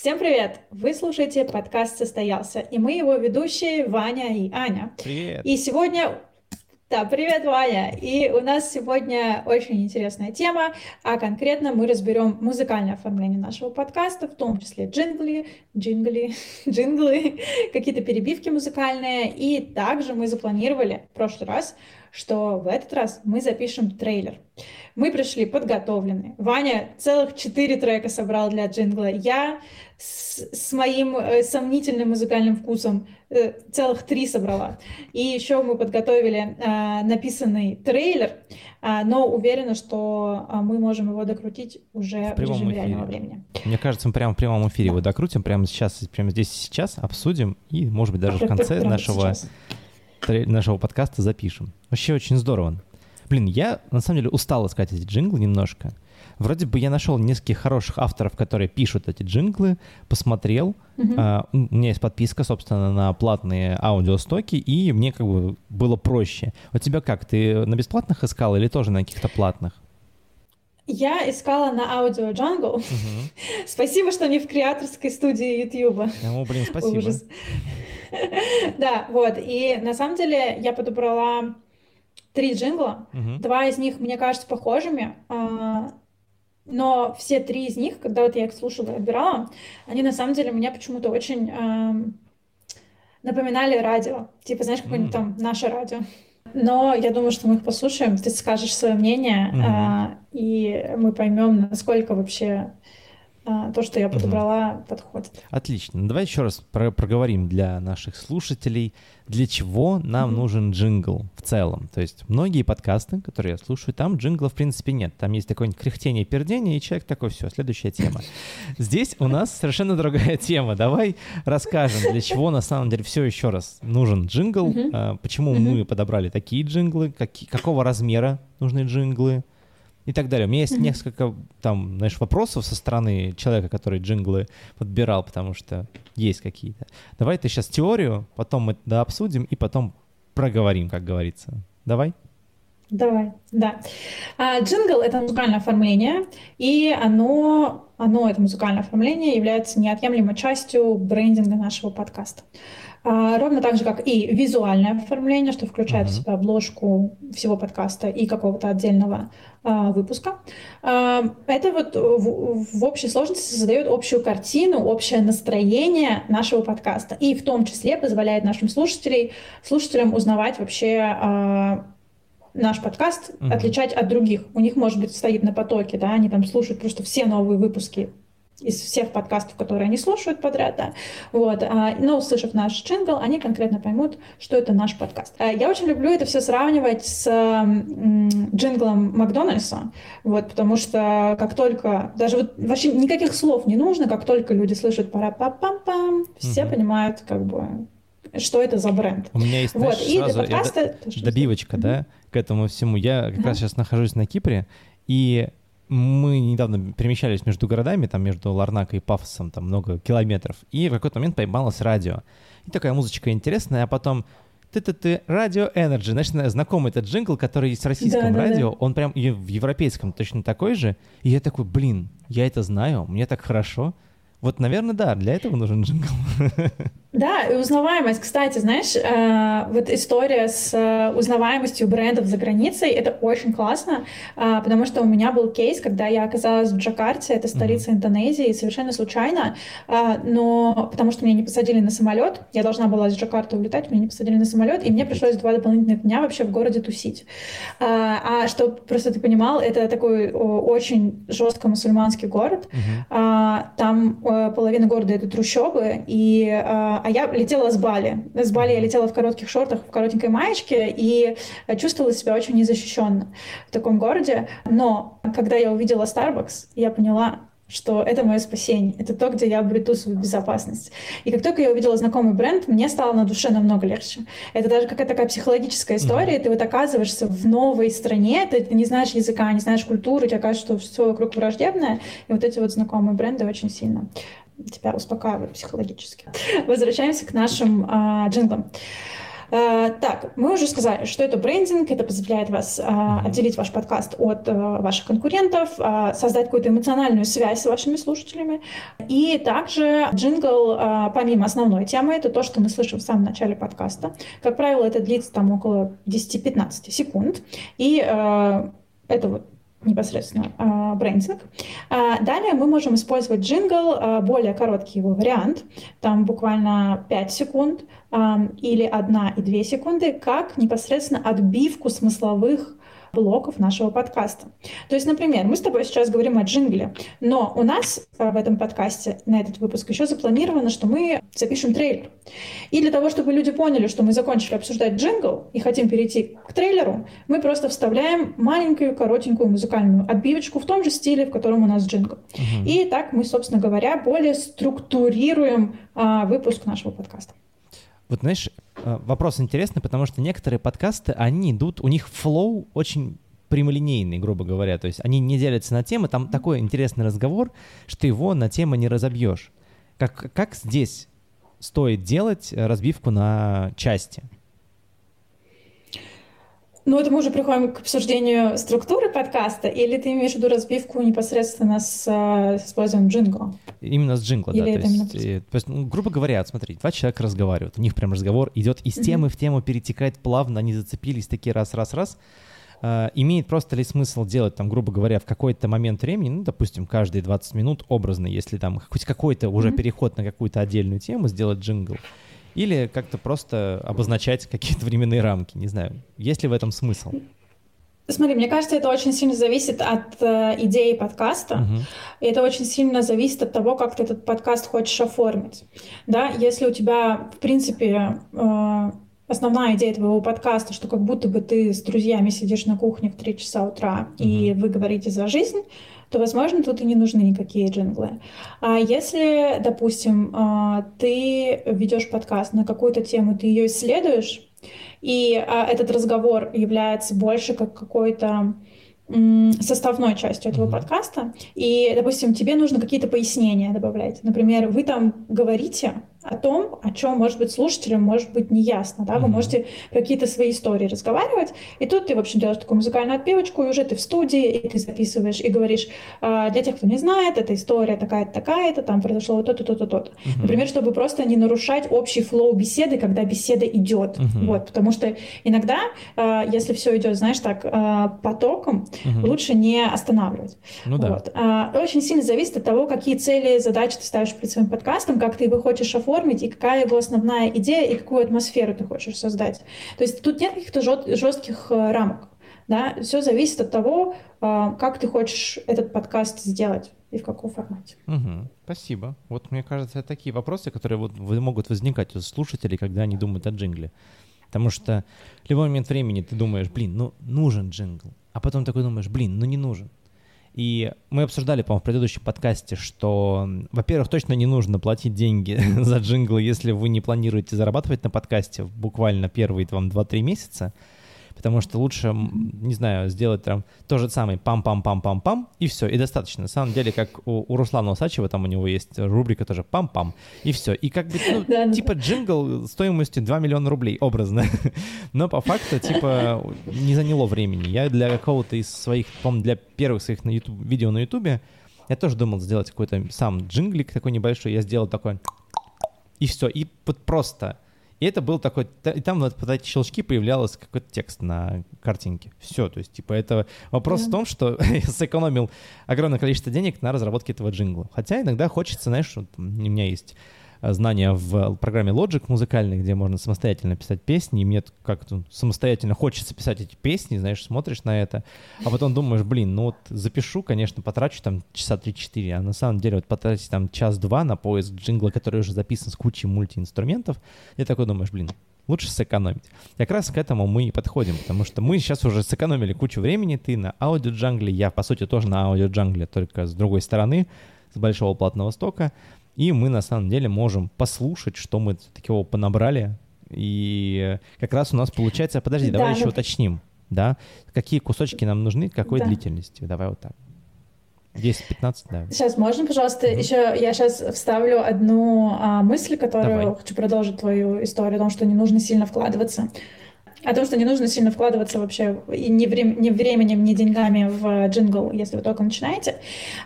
Всем привет! Вы слушаете подкаст «Состоялся», и мы его ведущие Ваня и Аня. Привет! И сегодня да, привет, Ваня. И у нас сегодня очень интересная тема, а конкретно мы разберем музыкальное оформление нашего подкаста, в том числе джингли, джингли, джинглы, какие-то перебивки музыкальные. И также мы запланировали в прошлый раз, что в этот раз мы запишем трейлер. Мы пришли подготовленные. Ваня целых четыре трека собрал для джингла. Я с, с моим э, сомнительным музыкальным вкусом э, целых три собрала. И еще мы подготовили э, написанный трейлер, э, но уверена, что э, мы можем его докрутить уже в, в режиме эфире. реального времени. Мне кажется, мы прямо в прямом эфире да. его докрутим, прямо сейчас, прямо здесь сейчас обсудим и, может быть, даже в конце нашего, нашего подкаста запишем. Вообще очень здорово. Блин, я на самом деле устал искать эти джинглы немножко. Вроде бы я нашел нескольких хороших авторов, которые пишут эти джинглы, посмотрел. Uh-huh. А, у меня есть подписка, собственно, на платные аудиостоки, и мне как бы было проще. У тебя как? Ты на бесплатных искал или тоже на каких-то платных? Я искала на аудио Jungle. Угу. спасибо, что не в креаторской студии YouTube. Ну, блин, спасибо. Ужас. да, вот. И на самом деле я подобрала три джингла. Угу. Два из них, мне кажется, похожими. А, но все три из них, когда вот я их слушала и отбирала, они на самом деле меня почему-то очень э, напоминали радио. Типа, знаешь, какое-нибудь mm. там наше радио. Но я думаю, что мы их послушаем, ты скажешь свое мнение, mm-hmm. и мы поймем, насколько вообще то, что я подобрала, mm-hmm. подходит. Отлично. Ну, давай еще раз про- проговорим для наших слушателей для чего нам mm-hmm. нужен джингл в целом. То есть многие подкасты, которые я слушаю, там джингла в принципе нет. Там есть такое кряхтение, пердение, и человек такой, все, следующая тема. Здесь у нас совершенно другая тема. Давай расскажем, для чего на самом деле все еще раз нужен джингл, mm-hmm. почему мы подобрали такие джинглы, какого размера нужны джинглы, и так далее. У меня есть mm-hmm. несколько там, знаешь, вопросов со стороны человека, который джинглы подбирал, потому что есть какие-то. Давай ты сейчас теорию, потом мы да, обсудим и потом проговорим, как говорится. Давай. Давай, да. А, джингл — это музыкальное оформление, и оно, оно, это музыкальное оформление, является неотъемлемой частью брендинга нашего подкаста. А, ровно так же, как и визуальное оформление, что включает uh-huh. в себя обложку всего подкаста и какого-то отдельного а, выпуска. А, это вот в, в общей сложности создает общую картину, общее настроение нашего подкаста. И в том числе позволяет нашим слушателям, слушателям узнавать вообще а, наш подкаст, uh-huh. отличать от других. У них, может быть, стоит на потоке, да, они там слушают просто все новые выпуски из всех подкастов, которые они слушают подряд, да, вот, а, но услышав наш джингл, они конкретно поймут, что это наш подкаст. А, я очень люблю это все сравнивать с джинглом Макдональдса, вот, потому что как только, даже вот вообще никаких слов не нужно, как только люди слышат пара па пам пам все угу. понимают, как бы, что это за бренд. У меня есть, знаешь, вот, и сразу подкаста... добивочка, да, к этому всему. Я как раз сейчас нахожусь на Кипре, и мы недавно перемещались между городами, там между Ларнакой и Пафосом, там много километров, и в какой-то момент поймалось радио. И такая музычка интересная, а потом ты-ты-ты, радио Energy. Значит, знакомый этот джингл, который есть в российском да, радио, да, да. он прям и в европейском точно такой же. И я такой, блин, я это знаю, мне так хорошо. Вот, наверное, да, для этого нужен джингл. Да, и узнаваемость. Кстати, знаешь, э, вот история с э, узнаваемостью брендов за границей, это очень классно, э, потому что у меня был кейс, когда я оказалась в Джакарте, это столица mm-hmm. Индонезии, совершенно случайно, но потому что меня не посадили на самолет, я должна была из Джакарты улетать, меня не посадили на самолет, и мне пришлось два дополнительных дня вообще в городе тусить. А что просто ты понимал, это такой очень жестко мусульманский город, mm-hmm. там половина города это трущобы, и а я летела с Бали. С Бали я летела в коротких шортах, в коротенькой маечке и чувствовала себя очень незащищенно в таком городе. Но когда я увидела Starbucks, я поняла, что это мое спасение, это то, где я обрету свою безопасность. И как только я увидела знакомый бренд, мне стало на душе намного легче. Это даже какая-то такая психологическая история, mm-hmm. ты вот оказываешься в новой стране, ты, ты не знаешь языка, не знаешь культуры, тебе кажется, что все вокруг враждебное, и вот эти вот знакомые бренды очень сильно тебя успокаивают психологически. Возвращаемся к нашим а, джинглам. Э, так, мы уже сказали, что это брендинг, это позволяет вас э, отделить ваш подкаст от э, ваших конкурентов, э, создать какую-то эмоциональную связь с вашими слушателями. И также джингл, помимо основной темы, это то, что мы слышим в самом начале подкаста. Как правило, это длится там около 10-15 секунд. И э, это вот непосредственно э, брендинг. А далее мы можем использовать джингл, э, более короткий его вариант, там буквально 5 секунд или 1 и 2 секунды, как непосредственно отбивку смысловых блоков нашего подкаста. То есть, например, мы с тобой сейчас говорим о джингле, но у нас э, в этом подкасте на этот выпуск еще запланировано, что мы запишем трейлер. И для того, чтобы люди поняли, что мы закончили обсуждать джингл и хотим перейти к трейлеру, мы просто вставляем маленькую коротенькую музыкальную отбивочку в том же стиле, в котором у нас джингл. Угу. И так мы, собственно говоря, более структурируем а, выпуск нашего подкаста. Вот знаешь, вопрос интересный, потому что некоторые подкасты, они идут, у них флоу очень прямолинейный, грубо говоря. То есть они не делятся на темы, там такой интересный разговор, что его на темы не разобьешь. Как, как здесь стоит делать разбивку на части? Ну, это мы уже приходим к обсуждению структуры подкаста, или ты имеешь в виду разбивку непосредственно с, э, с использованием джингла? Именно с джингла, или да. То есть, именно... то есть ну, грубо говоря, смотри, два человека разговаривают, у них прям разговор идет из темы mm-hmm. в тему, перетекает плавно, они зацепились такие раз-раз-раз. Uh, имеет просто ли смысл делать там, грубо говоря, в какой-то момент времени, ну, допустим, каждые 20 минут образно, если там хоть какой-то уже mm-hmm. переход на какую-то отдельную тему, сделать джингл, или как-то просто обозначать какие-то временные рамки, не знаю. Есть ли в этом смысл? Смотри, мне кажется, это очень сильно зависит от э, идеи подкаста. Uh-huh. И это очень сильно зависит от того, как ты этот подкаст хочешь оформить. Да, если у тебя, в принципе, э, основная идея твоего подкаста, что как будто бы ты с друзьями сидишь на кухне в 3 часа утра uh-huh. и вы говорите за жизнь, то, возможно, тут и не нужны никакие джинглы. А если, допустим, а, ты ведешь подкаст на какую-то тему, ты ее исследуешь, и а, этот разговор является больше как какой-то составной частью этого mm-hmm. подкаста, и, допустим, тебе нужно какие-то пояснения добавлять. Например, вы там говорите о том, о чем, может быть, слушателям может быть неясно, да, вы mm-hmm. можете какие-то свои истории разговаривать, и тут ты, в общем, делаешь такую музыкальную отпевочку, и уже ты в студии, и ты записываешь, и говоришь, «А, для тех, кто не знает, эта история такая-то, такая-то, там произошло вот то-то, то-то, то-то. Mm-hmm. Например, чтобы просто не нарушать общий флоу беседы, когда беседа идет, mm-hmm. вот, потому что иногда, а, если все идет, знаешь, так, а, потоком, mm-hmm. лучше не останавливать. Ну да. Вот. Очень сильно зависит от того, какие цели, задачи ты ставишь перед своим подкастом, как ты его хочешь оформить, оформить, и какая его основная идея, и какую атмосферу ты хочешь создать. То есть тут нет каких-то жестких э, рамок. Да? Все зависит от того, э, как ты хочешь этот подкаст сделать и в каком формате. Угу, спасибо. Вот мне кажется, это такие вопросы, которые вот могут возникать у слушателей, когда они думают о джингле. Потому что в любой момент времени ты думаешь, блин, ну нужен джингл. А потом такой думаешь, блин, ну не нужен. И мы обсуждали, по-моему, в предыдущем подкасте, что, во-первых, точно не нужно платить деньги за джинглы, если вы не планируете зарабатывать на подкасте буквально первые вам 2-3 месяца потому что лучше, не знаю, сделать там то же самое пам-пам-пам-пам-пам, и все, и достаточно. На самом деле, как у, у Руслана Усачева, там у него есть рубрика тоже пам-пам, и все. И как бы, ну, типа джингл стоимостью 2 миллиона рублей, образно. Но по факту, типа, не заняло времени. Я для какого-то из своих, по для первых своих на YouTube, видео на Ютубе, я тоже думал сделать какой-то сам джинглик такой небольшой, я сделал такой, и все, и вот просто и это был такой, и там вот под эти щелчки появлялся какой-то текст на картинке. Все, то есть, типа, это вопрос yeah. в том, что я сэкономил огромное количество денег на разработке этого джингла. Хотя иногда хочется, знаешь, вот у меня есть знания в программе Logic музыкальной, где можно самостоятельно писать песни, и мне как-то самостоятельно хочется писать эти песни, знаешь, смотришь на это, а потом думаешь, блин, ну вот запишу, конечно, потрачу там часа 3-4, а на самом деле вот потратить там час-два на поиск джингла, который уже записан с кучей мультиинструментов, и такой думаешь, блин, лучше сэкономить. Как раз к этому мы и подходим, потому что мы сейчас уже сэкономили кучу времени, ты на аудио-джангле, я, по сути, тоже на аудио-джангле, только с другой стороны, с большого платного стока, и мы на самом деле можем послушать, что мы такого понабрали. И как раз у нас получается... Подожди, давай да, еще ну... уточним. Да? Какие кусочки нам нужны, какой да. длительности? Давай вот так. 10-15, да. Сейчас можно, пожалуйста, mm-hmm. еще я сейчас вставлю одну а, мысль, которую Давай. хочу продолжить твою историю о том, что не нужно сильно вкладываться. О том, что не нужно сильно вкладываться вообще и ни, врем, ни временем, ни деньгами в джингл, если вы только начинаете.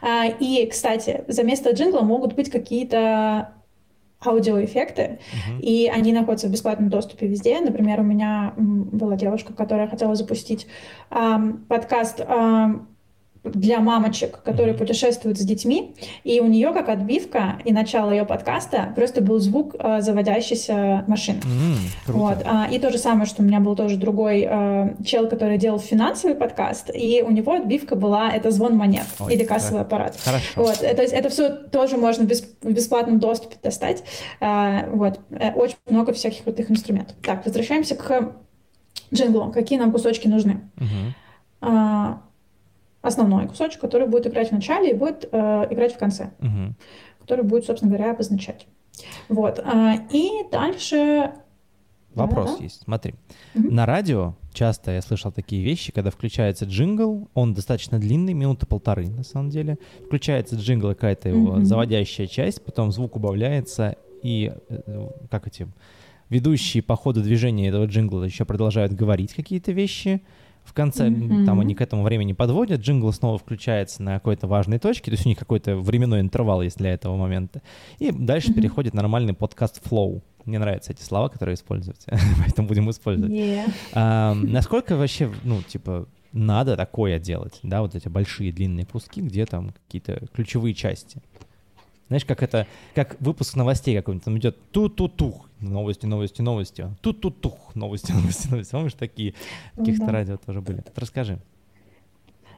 А, и, кстати, за место джингла могут быть какие-то аудиоэффекты, uh-huh. и они находятся в бесплатном доступе везде. Например, у меня была девушка, которая хотела запустить эм, подкаст эм, для мамочек, которые путешествуют с детьми, и у нее как отбивка и начало ее подкаста просто был звук э, заводящейся машины. Mm, вот. А, и то же самое, что у меня был тоже другой э, чел, который делал финансовый подкаст, и у него отбивка была это звон монет Ой, или кассовый да. аппарат. Хорошо. Вот. То есть это все тоже можно без, в бесплатном доступе достать. Э, вот. Э, очень много всяких крутых инструментов. Так, возвращаемся к джинглу. Какие нам кусочки нужны? Mm-hmm основной кусочек, который будет играть в начале и будет э, играть в конце, угу. который будет, собственно говоря, обозначать. Вот. А, и дальше... Вопрос да, есть. Смотри. Угу. На радио часто я слышал такие вещи, когда включается джингл, он достаточно длинный, минуты полторы на самом деле. Включается джингл, какая-то его угу. заводящая часть, потом звук убавляется, и э, как эти ведущие по ходу движения этого джингла еще продолжают говорить какие-то вещи, в конце, mm-hmm. там они к этому времени подводят, джингл снова включается на какой-то важной точке, то есть у них какой-то временной интервал есть для этого момента. И дальше mm-hmm. переходит нормальный подкаст flow. Мне нравятся эти слова, которые используются, поэтому будем использовать. Yeah. А, насколько вообще, ну, типа, надо такое делать, да, вот эти большие длинные куски, где там какие-то ключевые части? Знаешь, как это, как выпуск новостей какой-нибудь, там идет ту-ту-тух, новости, новости, новости, ту-ту-тух, новости, новости, новости. Помнишь, такие каких-то да. радио тоже были? Так расскажи.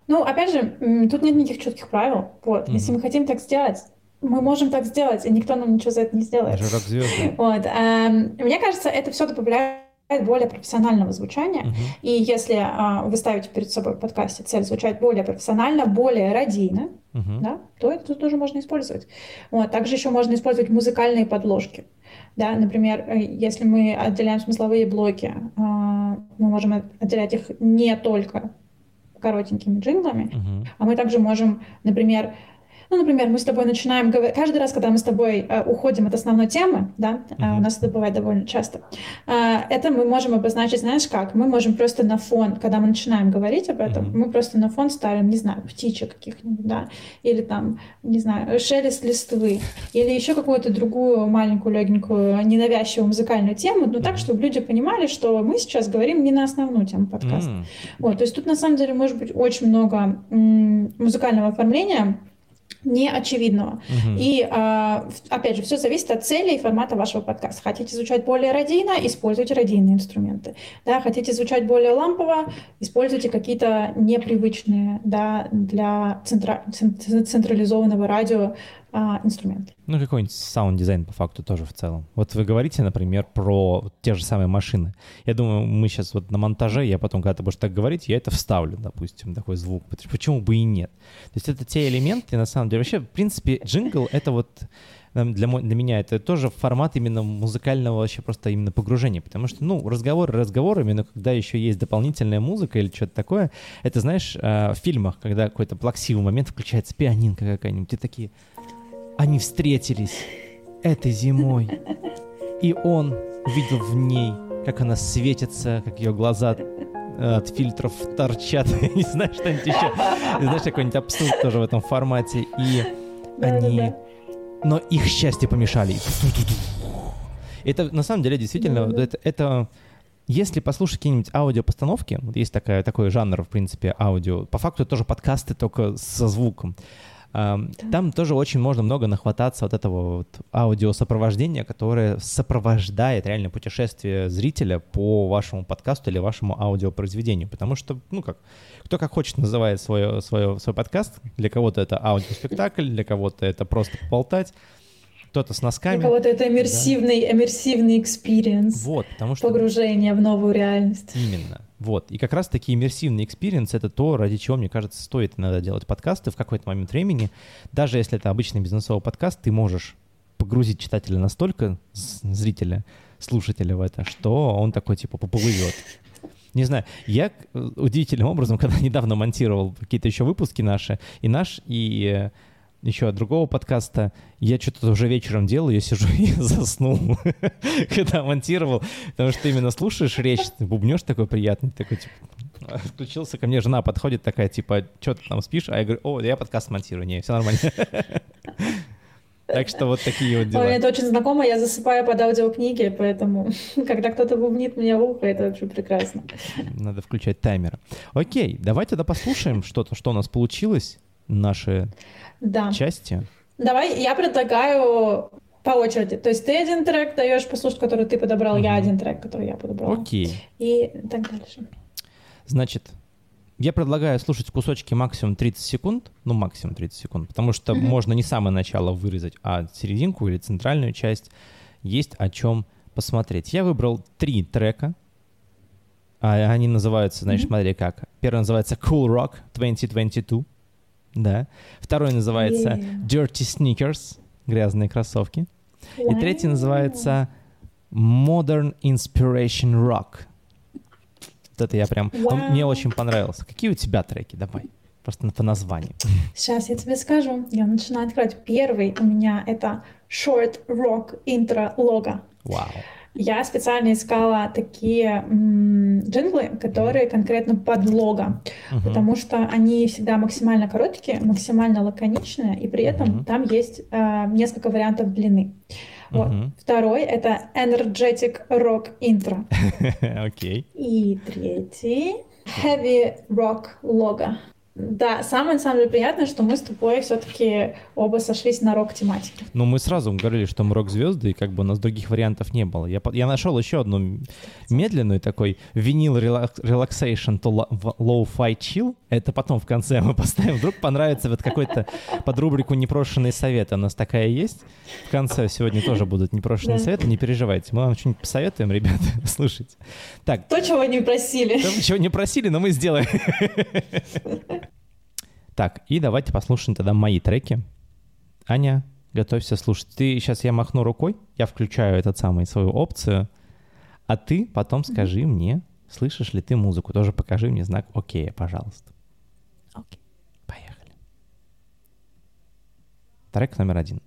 Ну, опять же, тут нет никаких четких правил. Вот, mm-hmm. если мы хотим так сделать, мы можем так сделать, и никто нам ничего за это не сделает. Даже рок-звезды. Вот. Эм, мне кажется, это все добавляет более профессионального звучания. Uh-huh. И если а, вы ставите перед собой в подкасте цель звучать более профессионально, более радийно, uh-huh. да, то это тоже можно использовать. Вот. Также еще можно использовать музыкальные подложки. Да, например, э, если мы отделяем смысловые блоки, а, мы можем отделять их не только коротенькими джинглами, uh-huh. а мы также можем, например, ну, например, мы с тобой начинаем говорить, каждый раз, когда мы с тобой э, уходим от основной темы, да, mm-hmm. у нас это бывает довольно часто, э, это мы можем обозначить, знаешь как, мы можем просто на фон, когда мы начинаем говорить об этом, mm-hmm. мы просто на фон ставим, не знаю, птичек каких-нибудь, да, или там, не знаю, шелест листвы, или еще какую-то другую маленькую, легенькую, ненавязчивую музыкальную тему, но mm-hmm. так, чтобы люди понимали, что мы сейчас говорим не на основную тему подкаста. Mm-hmm. Вот, то есть тут на самом деле может быть очень много м- музыкального оформления, неочевидного. Угу. И, а, опять же, все зависит от цели и формата вашего подкаста. Хотите звучать более радийно, используйте радийные инструменты. Да, хотите звучать более лампово, используйте какие-то непривычные да, для центра... централизованного радио а, инструмент. Ну, какой-нибудь саунд-дизайн по факту тоже в целом. Вот вы говорите, например, про те же самые машины. Я думаю, мы сейчас вот на монтаже, я потом, когда ты будешь так говорить, я это вставлю, допустим, такой звук. Почему бы и нет? То есть это те элементы, на самом деле. Вообще, в принципе, джингл — это вот для, для меня это тоже формат именно музыкального вообще просто именно погружения, потому что, ну, разговоры разговорами, но когда еще есть дополнительная музыка или что-то такое, это, знаешь, э, в фильмах, когда какой-то плаксивый момент включается пианинка какая-нибудь, и такие, они встретились этой зимой, и он увидел в ней, как она светится, как ее глаза э, от фильтров торчат, не знаю, что-нибудь еще. Знаешь, какой-нибудь абсурд тоже в этом формате. И они... Но их счастье помешали. Это на самом деле действительно... Это, это если послушать какие-нибудь аудиопостановки, вот есть такая, такой жанр, в принципе, аудио, по факту это тоже подкасты, только со звуком. Да. Там тоже очень можно много нахвататься вот этого вот аудиосопровождения, которое сопровождает реально путешествие зрителя по вашему подкасту или вашему аудиопроизведению. Потому что, ну как, кто как хочет называет свой, свой, свой подкаст. Для кого-то это аудиоспектакль, для кого-то это просто поболтать кто-то с носками. Для кого-то это иммерсивный, да. иммерсивный experience. Вот, потому что... Погружение в новую реальность. Именно. Вот. И как раз таки иммерсивный experience — это то, ради чего, мне кажется, стоит иногда делать подкасты в какой-то момент времени. Даже если это обычный бизнесовый подкаст, ты можешь погрузить читателя настолько, зрителя, слушателя в это, что он такой, типа, поплывет. Не знаю, я удивительным образом, когда недавно монтировал какие-то еще выпуски наши, и наш, и э, еще от другого подкаста, я что-то уже вечером делал, я сижу и заснул, когда монтировал, потому что ты именно слушаешь речь, ты бубнешь такой приятный, такой, типа, включился ко мне, жена подходит такая, типа, что ты там спишь? А я говорю, о, я подкаст монтирую, не, все нормально. Так что вот такие вот дела. Ой, это очень знакомо, я засыпаю под аудиокниги, поэтому когда кто-то бубнит мне в ухо, это вообще прекрасно. Надо включать таймер. Окей, давайте тогда послушаем что-то, что у нас получилось, наши да. части. Давай, я предлагаю по очереди. То есть ты один трек даешь послушать, который ты подобрал, угу. я один трек, который я подобрал. Окей. И так дальше. Значит, я предлагаю слушать кусочки максимум 30 секунд, ну максимум 30 секунд, потому что mm-hmm. можно не самое начало вырезать, а серединку или центральную часть. Есть о чем посмотреть. Я выбрал три трека. А они называются, значит, mm-hmm. смотри как. Первый называется Cool Rock 2022. Да. Второй называется yeah. Dirty Sneakers. Грязные кроссовки. И третий называется Modern Inspiration Rock вот это я прям... Wow. Он мне очень понравился. Какие у тебя треки? Давай. Просто по названию. Сейчас я тебе скажу. Я начинаю открывать. Первый у меня это Short Rock Intro Logo. Вау. Wow. Я специально искала такие м- джинглы, которые конкретно под лого, mm-hmm. потому что они всегда максимально короткие, максимально лаконичные, и при этом mm-hmm. там есть э, несколько вариантов длины. Вот. Угу. Второй — это Energetic Rock Intro. Окей. okay. И третий — Heavy Rock Logo. Да, самое, на самом деле, приятное, что мы с тобой все-таки оба сошлись на рок-тематике. Ну, мы сразу говорили, что мы рок-звезды, и как бы у нас других вариантов не было. Я, я нашел еще одну медленную такой винил relaxation to low-fi chill. Это потом в конце мы поставим. Вдруг понравится вот какой-то под рубрику «Непрошенные советы». У нас такая есть. В конце сегодня тоже будут непрошенные советы, не переживайте. Мы вам что-нибудь посоветуем, ребята, слушайте. Так. То, чего не просили. То, чего не просили, но мы сделаем. Так, и давайте послушаем тогда мои треки. Аня, готовься слушать. Ты сейчас я махну рукой, я включаю этот самый свою опцию, а ты потом скажи mm-hmm. мне, слышишь ли ты музыку. Тоже покажи мне знак «Окей», пожалуйста. Окей. Поехали. Трек номер один.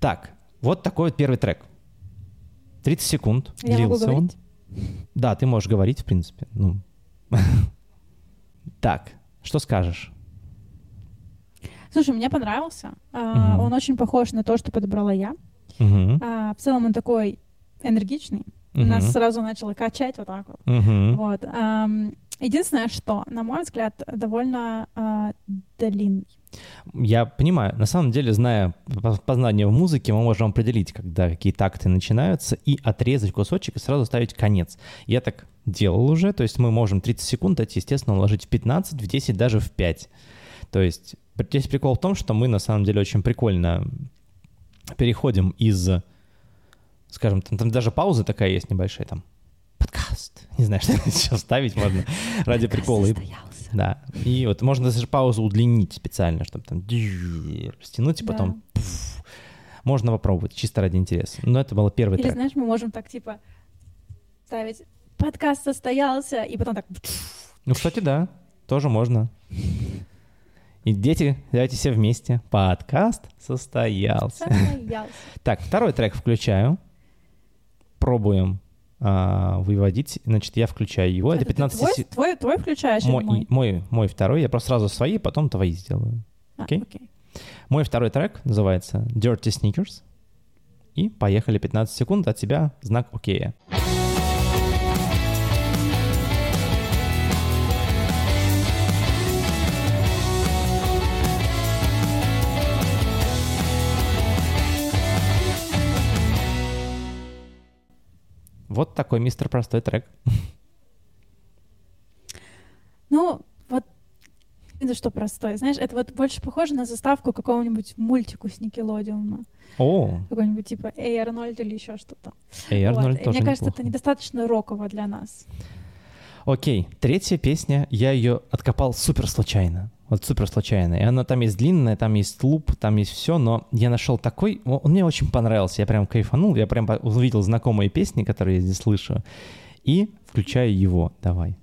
Так, вот такой вот первый трек. 30 секунд Я длился могу он. Да, ты можешь говорить, в принципе. Ну. Так, что скажешь? Слушай, мне понравился. Uh, он очень похож на то, что подобрала я. Uh, в целом он такой энергичный. Uh-huh. Нас сразу начало качать вот так вот. Uh-huh. Вот. Um, единственное, что, на мой взгляд, довольно uh, длинный. Я понимаю, на самом деле, зная познание в музыке, мы можем определить, когда какие такты начинаются, и отрезать кусочек и сразу ставить конец. Я так делал уже, то есть мы можем 30 секунд эти, естественно, уложить в 15, в 10, даже в 5. То есть здесь прикол в том, что мы на самом деле очень прикольно переходим из, скажем, там, там даже пауза такая есть небольшая, там, подкаст. Не знаю, что сейчас ставить можно ради прикола. Да. И вот можно даже паузу удлинить специально, чтобы там растянуть, и потом да. можно попробовать, чисто ради интереса. Но это было первый Или, трек. знаешь, мы можем так, типа, ставить подкаст состоялся, и потом так... Ну, кстати, да, тоже можно. И дети, давайте все вместе. Подкаст состоялся. Состоялся. Так, второй трек включаю. Пробуем а, выводить. Значит, я включаю его. Это, это 15 твой, твой, твой включаешь мой, мой? мой? Мой второй. Я просто сразу свои, потом твои сделаю. А, окей? Okay. Мой второй трек называется Dirty Sneakers. И поехали 15 секунд от тебя знак окея. Okay. Вот такой мистер простой трек. Ну, вот это что простой, знаешь, это вот больше похоже на заставку какого-нибудь мультику с Никелодиума. О. Какой-нибудь типа Эй, Арнольд или еще что-то. Эй, Арнольд вот. тоже Мне кажется, неплохо. это недостаточно роково для нас. Окей, третья песня, я ее откопал супер случайно. Вот супер случайно. И она там есть длинная, там есть луп, там есть все, но я нашел такой, он мне очень понравился, я прям кайфанул, я прям увидел знакомые песни, которые я здесь слышу, и включаю его. Давай.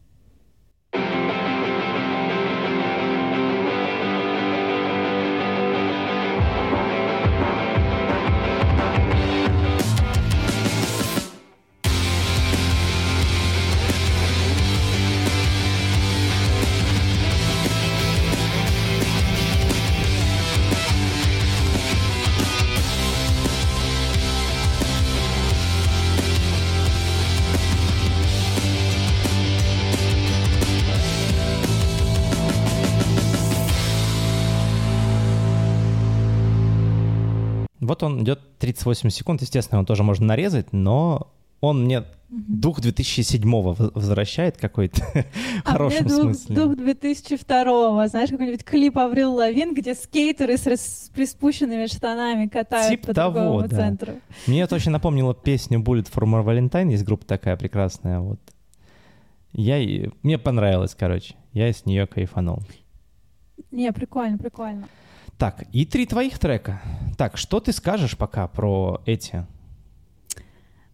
Вот он идет 38 секунд, естественно, его тоже можно нарезать, но он мне дух 2007-го в- возвращает какой-то А хорошем мне дух, смысле. дух 2002 знаешь, какой-нибудь клип Аврил Лавин, где скейтеры с, приспущенными штанами катают Тип по того, другому да. центру. Мне это очень напомнило песню Bullet for More Valentine, есть группа такая прекрасная, вот. Я, мне понравилось, короче, я с нее кайфанул. Не, прикольно, прикольно. Так, и три твоих трека. Так, что ты скажешь пока про эти?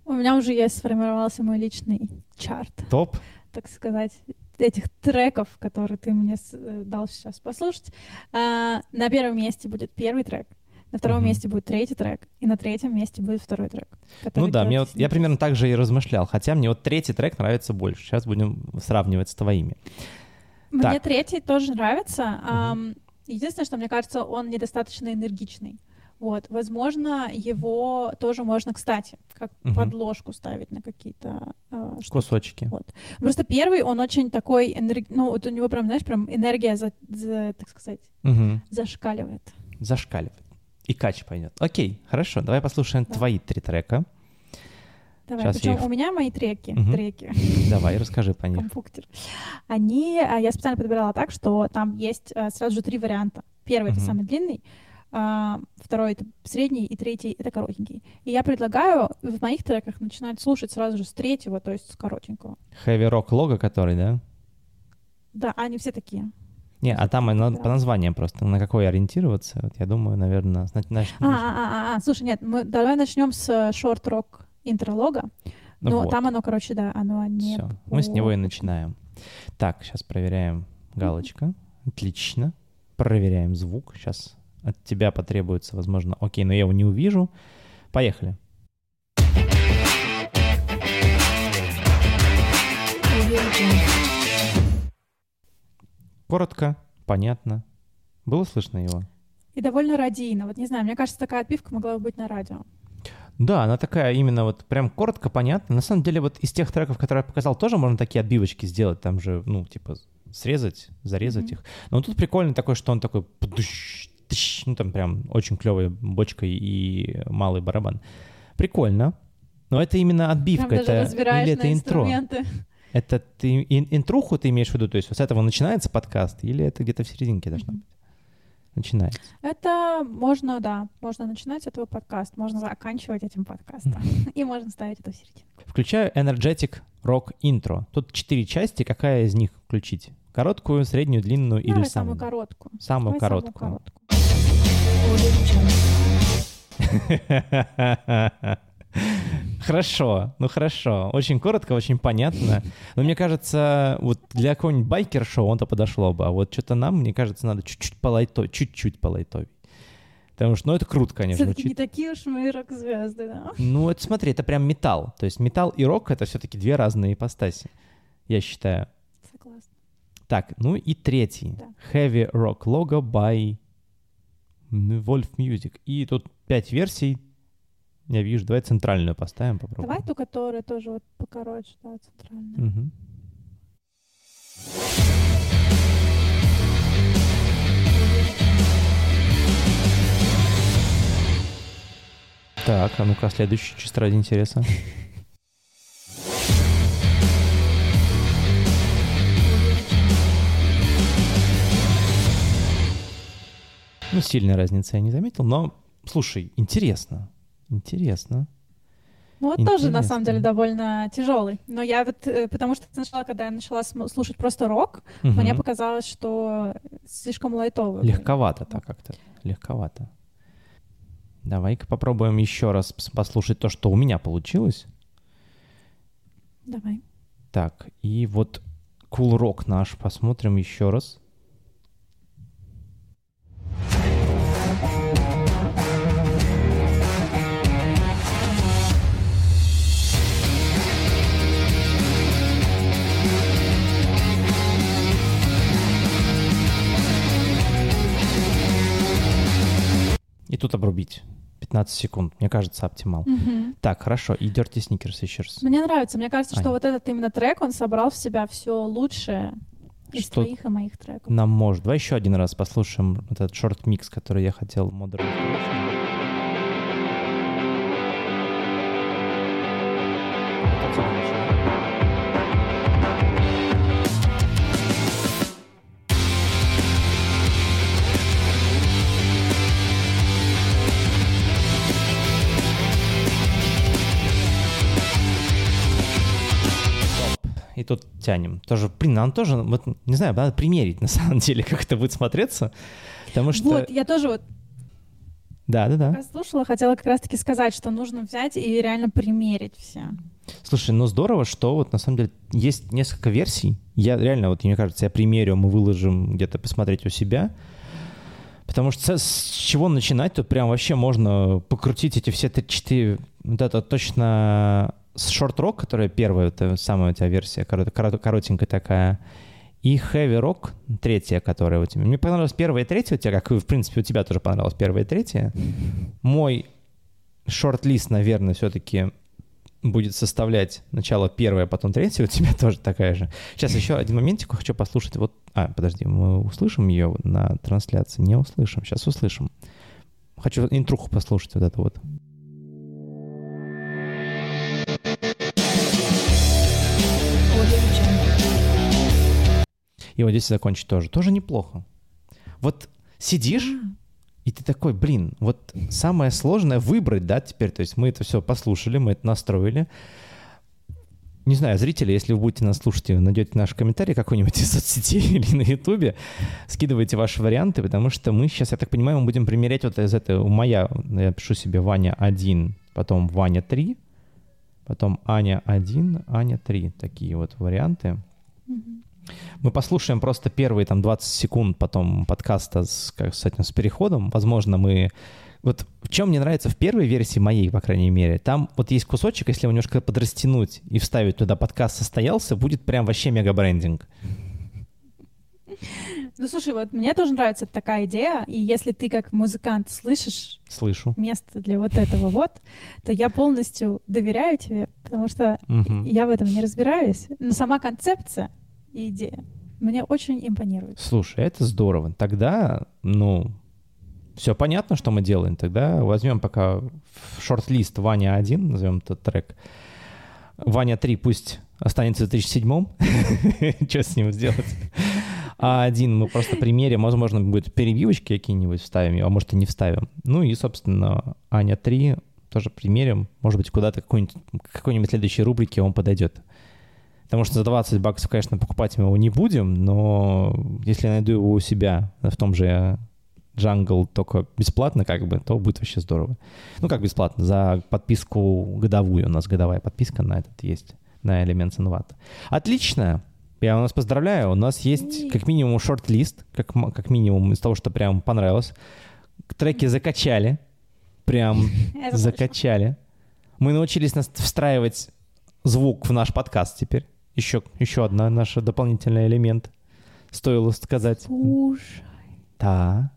У меня уже есть сформировался мой личный чарт, Топ? так сказать, этих треков, которые ты мне э, дал сейчас послушать. А, на первом месте будет первый трек, на втором Мгм. месте будет третий трек, и на третьем месте будет второй трек. Ну да, мне вот, я примерно так же и размышлял, хотя мне вот третий трек нравится больше. Сейчас будем сравнивать с твоими. Мне Так. третий тоже нравится. ам, единственное, что мне кажется, он недостаточно энергичный. Вот, возможно, его тоже можно, кстати, как Мгм. подложку ставить на какие-то штуки. Кусочки. Вот. Просто первый, он очень такой, энерг- ну, вот у него прям, знаешь, прям энергия, за, за, так сказать, Мгм. зашкаливает. Зашкаливает. И кач пойдет. Окей, хорошо, давай послушаем Да. твои три трека. Давай, я причем их- у меня мои треки, Мгм. треки, Давай, расскажи по них. компуктер, они, а, я специально подбирала так, что там есть а, сразу же три варианта. Первый это Мгм. самый длинный, а, второй это средний, и третий это коротенький. И я предлагаю в моих треках начинать слушать сразу же с третьего, то есть с коротенького. Rock лого, который, да? Да, они все такие. Не, а там и на- Да. по названиям просто, на какой ориентироваться. Вот я думаю, наверное, зна- знаешь, А, а, а, а, слушай, нет, мы давай начнем с шорт-рок интролога. ну Но вот, там оно, короче, да, оно не... всё. Мы с него и начинаем. Так, сейчас проверяем. Галочка. Отлично. Проверяем звук. Сейчас от тебя потребуется, возможно... Окей, но я его не увижу. Поехали. Коротко, понятно. Было слышно его? И довольно радийно. Вот не знаю, мне кажется, такая отбивка могла бы быть на радио. Да, она такая именно вот прям коротко, понятно. На самом деле вот из тех треков, которые я показал, тоже можно такие отбивочки сделать, там же, ну, типа, срезать, зарезать Мгм. их. Но тут прикольно такой, что он такой, ну, там прям очень клевая бочка и малый барабан. Прикольно. Но это именно отбивка, даже это или это интро? Это ты ин- интруху ты имеешь в виду, то есть вот с этого начинается подкаст, или это где-то в серединке должно быть? Начинается. Это можно, да, можно начинать с этого подкаста, можно заканчивать этим подкастом. И можно ставить это в середину. Включаю Energetic Rock Intro. Тут четыре части, какая из них включить? Короткую, среднюю, длинную или самую? самую короткую. Самую Давай самую короткую. Хорошо, ну хорошо. Очень коротко, очень понятно. Но мне кажется, вот для какого-нибудь байкер-шоу он-то подошло бы. А вот что-то нам, мне кажется, надо чуть-чуть полайто, чуть-чуть полайтовей. Потому что, ну, это круто, конечно, Все-таки не такие уж мы рок-звезды, да? Ну, это смотри, это прям металл. То есть металл и рок — это все-таки две разные ипостаси, я считаю. Согласна. Так, ну и третий. Да. Heavy Rock Logo by Wolf Music. И тут пять версий. Я вижу. Давай центральную поставим, попробуем. Давай ту, которая тоже вот покороче, да, центральная. Угу. Так, а ну-ка, следующий чисто ради интереса. Ну, сильной разницы я не заметил, но, слушай, интересно. Интересно. Ну, вот тоже, на самом деле, довольно тяжелый. Но я вот, э, потому что сначала, когда я начала слушать просто рок, угу. мне показалось, что слишком лайтовый. Легковато так как-то, легковато. Давай-ка попробуем еще раз послушать то, что у меня получилось. Давай. Так, и вот Cool Rock наш посмотрим еще раз. И тут обрубить. 15 секунд, мне кажется, оптимал. Угу. Так, хорошо, и Dirty Sneakers еще раз. Мне нравится, мне кажется, Ань. что вот этот именно трек, он собрал в себя все лучшее из что твоих и моих треков. Нам может. Давай еще один раз послушаем этот шорт-микс, который я хотел модерн. И тут тянем. Тоже, блин, нам тоже, вот, не знаю, надо примерить на самом деле, как это будет смотреться, потому что... Вот, я тоже вот да, да, да. Я слушала, хотела как раз-таки сказать, что нужно взять и реально примерить все. Слушай, ну здорово, что вот на самом деле есть несколько версий. Я реально, вот мне кажется, я примерю, мы выложим где-то посмотреть у себя. Потому что с чего начинать, тут прям вообще можно покрутить эти все четыре, вот это точно с Short Rock, которая первая, это самая у тебя версия, коротенькая такая, и Heavy Rock, третья, которая у тебя. Мне понравилась первая и третья у тебя, как, в принципе, у тебя тоже понравилась первая и третья. Мой шорт-лист, наверное, все-таки будет составлять начало первое, потом третье, у тебя тоже такая же. Сейчас еще один моментик хочу послушать. Вот, а, подожди, мы услышим ее на трансляции? Не услышим, сейчас услышим. Хочу интруху послушать вот это вот. И вот здесь закончить тоже. Тоже неплохо. Вот сидишь, и ты такой, блин, вот самое сложное выбрать, да, теперь, то есть мы это все послушали, мы это настроили. Не знаю, зрители, если вы будете нас слушать и найдете наш комментарий какой-нибудь из соцсетей или на ютубе, скидывайте ваши варианты, потому что мы сейчас, я так понимаю, мы будем примерять вот из этого, моя, я пишу себе Ваня 1, потом Ваня 3, потом Аня 1, Аня 3, такие вот варианты. Mm-hmm. Мы послушаем просто первые там 20 секунд потом подкаста с, как, с этим с переходом. Возможно, мы... Вот в чем мне нравится в первой версии моей, по крайней мере, там вот есть кусочек, если его немножко подрастянуть и вставить туда подкаст состоялся, будет прям вообще мега-брендинг. Ну, слушай, вот мне тоже нравится такая идея, и если ты как музыкант слышишь Слышу. место для вот этого вот, то я полностью доверяю тебе, потому что угу. я в этом не разбираюсь. Но сама концепция идея. Мне очень импонирует. Слушай, это здорово. Тогда, ну, все понятно, что мы делаем. Тогда возьмем пока в шорт-лист Ваня 1, назовем этот трек. Ваня 3 пусть останется в 2007 Что с ним сделать? А один мы просто примерим, возможно, будет перебивочки какие-нибудь вставим, а может и не вставим. Ну и, собственно, Аня 3 тоже примерим. Может быть, куда-то какой-нибудь, какой-нибудь следующей рубрике он подойдет. Потому что за 20 баксов, конечно, покупать мы его не будем, но если я найду его у себя в том же Jungle только бесплатно, как бы, то будет вообще здорово. Ну, как бесплатно, за подписку годовую. У нас годовая подписка на этот есть, на Elements Invat. Отлично! Я вас поздравляю. У нас есть как минимум шорт-лист, как, как минимум из того, что прям понравилось. Треки закачали. Прям закачали. Мы научились нас встраивать звук в наш подкаст теперь. Еще, еще одна наша дополнительный элемент. Стоило сказать. Слушай. Да.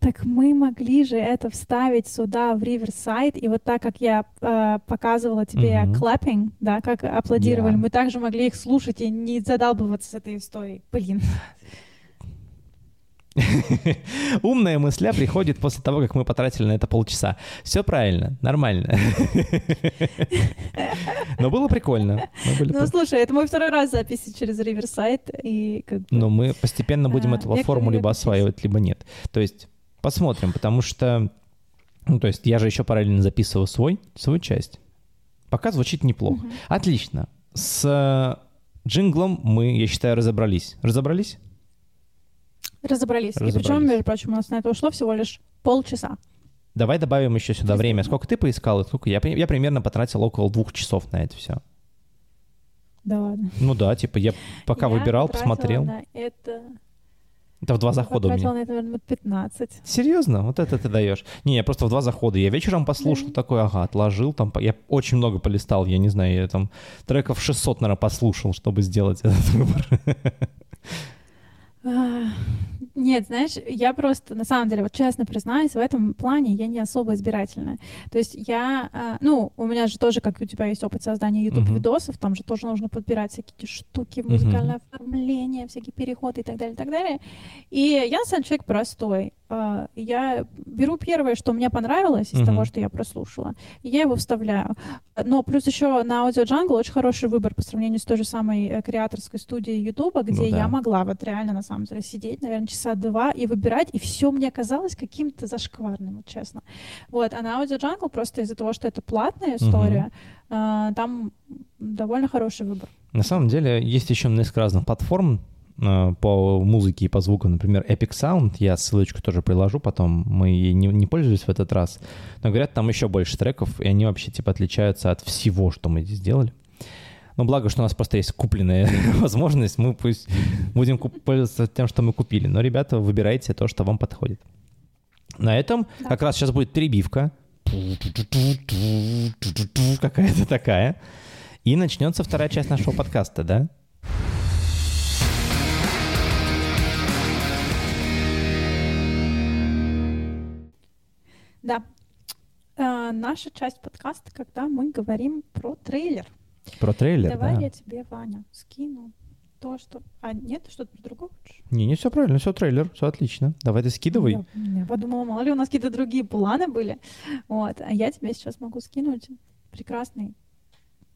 Так мы могли же это вставить сюда в Riverside, и вот так как я э, показывала тебе uh-huh. clapping, да, как аплодировали, yeah. мы также могли их слушать и не задалбываться с этой историей. Блин. Умная мысля приходит после того, как мы потратили на это полчаса. Все правильно, нормально. Но было прикольно. Ну, слушай, это мой второй раз записи через Riverside. И Но мы постепенно будем а, эту форму либо осваивать, либо нет. То есть Посмотрим, потому что, ну, то есть я же еще параллельно записываю свой, свою часть. Пока звучит неплохо. Отлично. С э, джинглом мы, я считаю, разобрались. Разобрались? Разобрались. Разобрались. И причем, между прочим, у нас на это ушло всего лишь полчаса. Давай добавим еще сюда время. Сколько ты поискал? Сколько я, я примерно потратил около двух часов на это все. Да ладно. Ну да, типа я пока я выбирал, посмотрел. На это... Это в два захода у меня. на это, наверное, 15. Серьезно? Вот это ты даешь. Не, я просто в два захода. Я вечером послушал да. такой, ага, отложил там. Я очень много полистал, я не знаю, я там треков 600, наверное, послушал, чтобы сделать этот выбор. Нет, знаешь, я просто, на самом деле, вот честно признаюсь, в этом плане я не особо избирательная. То есть я, а, ну, у меня же тоже, как у тебя есть опыт создания YouTube-видосов, там же тоже нужно подбирать всякие штуки, музыкальное оформление, всякие переходы и так далее, и так далее. И я, деле, человек простой. А, я беру первое, что мне понравилось из uh-huh. того, что я прослушала, и я его вставляю. Но плюс еще на Audio Jungle очень хороший выбор по сравнению с той же самой э, креаторской студией YouTube, где ну, да. я могла вот реально, на самом деле, сидеть, наверное, часа два и выбирать, и все мне казалось каким-то зашкварным, вот честно. Вот, а на Audio Jungle просто из-за того, что это платная история, uh-huh. там довольно хороший выбор. На самом деле есть еще несколько разных платформ, по музыке и по звуку, например, Epic Sound, я ссылочку тоже приложу потом, мы ей не, не пользовались в этот раз, но говорят, там еще больше треков, и они вообще типа отличаются от всего, что мы здесь делали. Но благо, что у нас просто есть купленная возможность, мы пусть будем пользоваться тем, что мы купили. Но, ребята, выбирайте то, что вам подходит. На этом да. как раз сейчас будет перебивка. Какая-то такая. И начнется вторая часть нашего подкаста, да? Да. Э, наша часть подкаста, когда мы говорим про трейлер. Про трейлер, Давай да. я тебе, Ваня, скину то, что... А, нет, что-то про другое Не, не все правильно, все трейлер, все отлично. Давай ты скидывай. Я, я подумала, мало ли у нас какие-то другие планы были. Вот, а я тебе сейчас могу скинуть прекрасный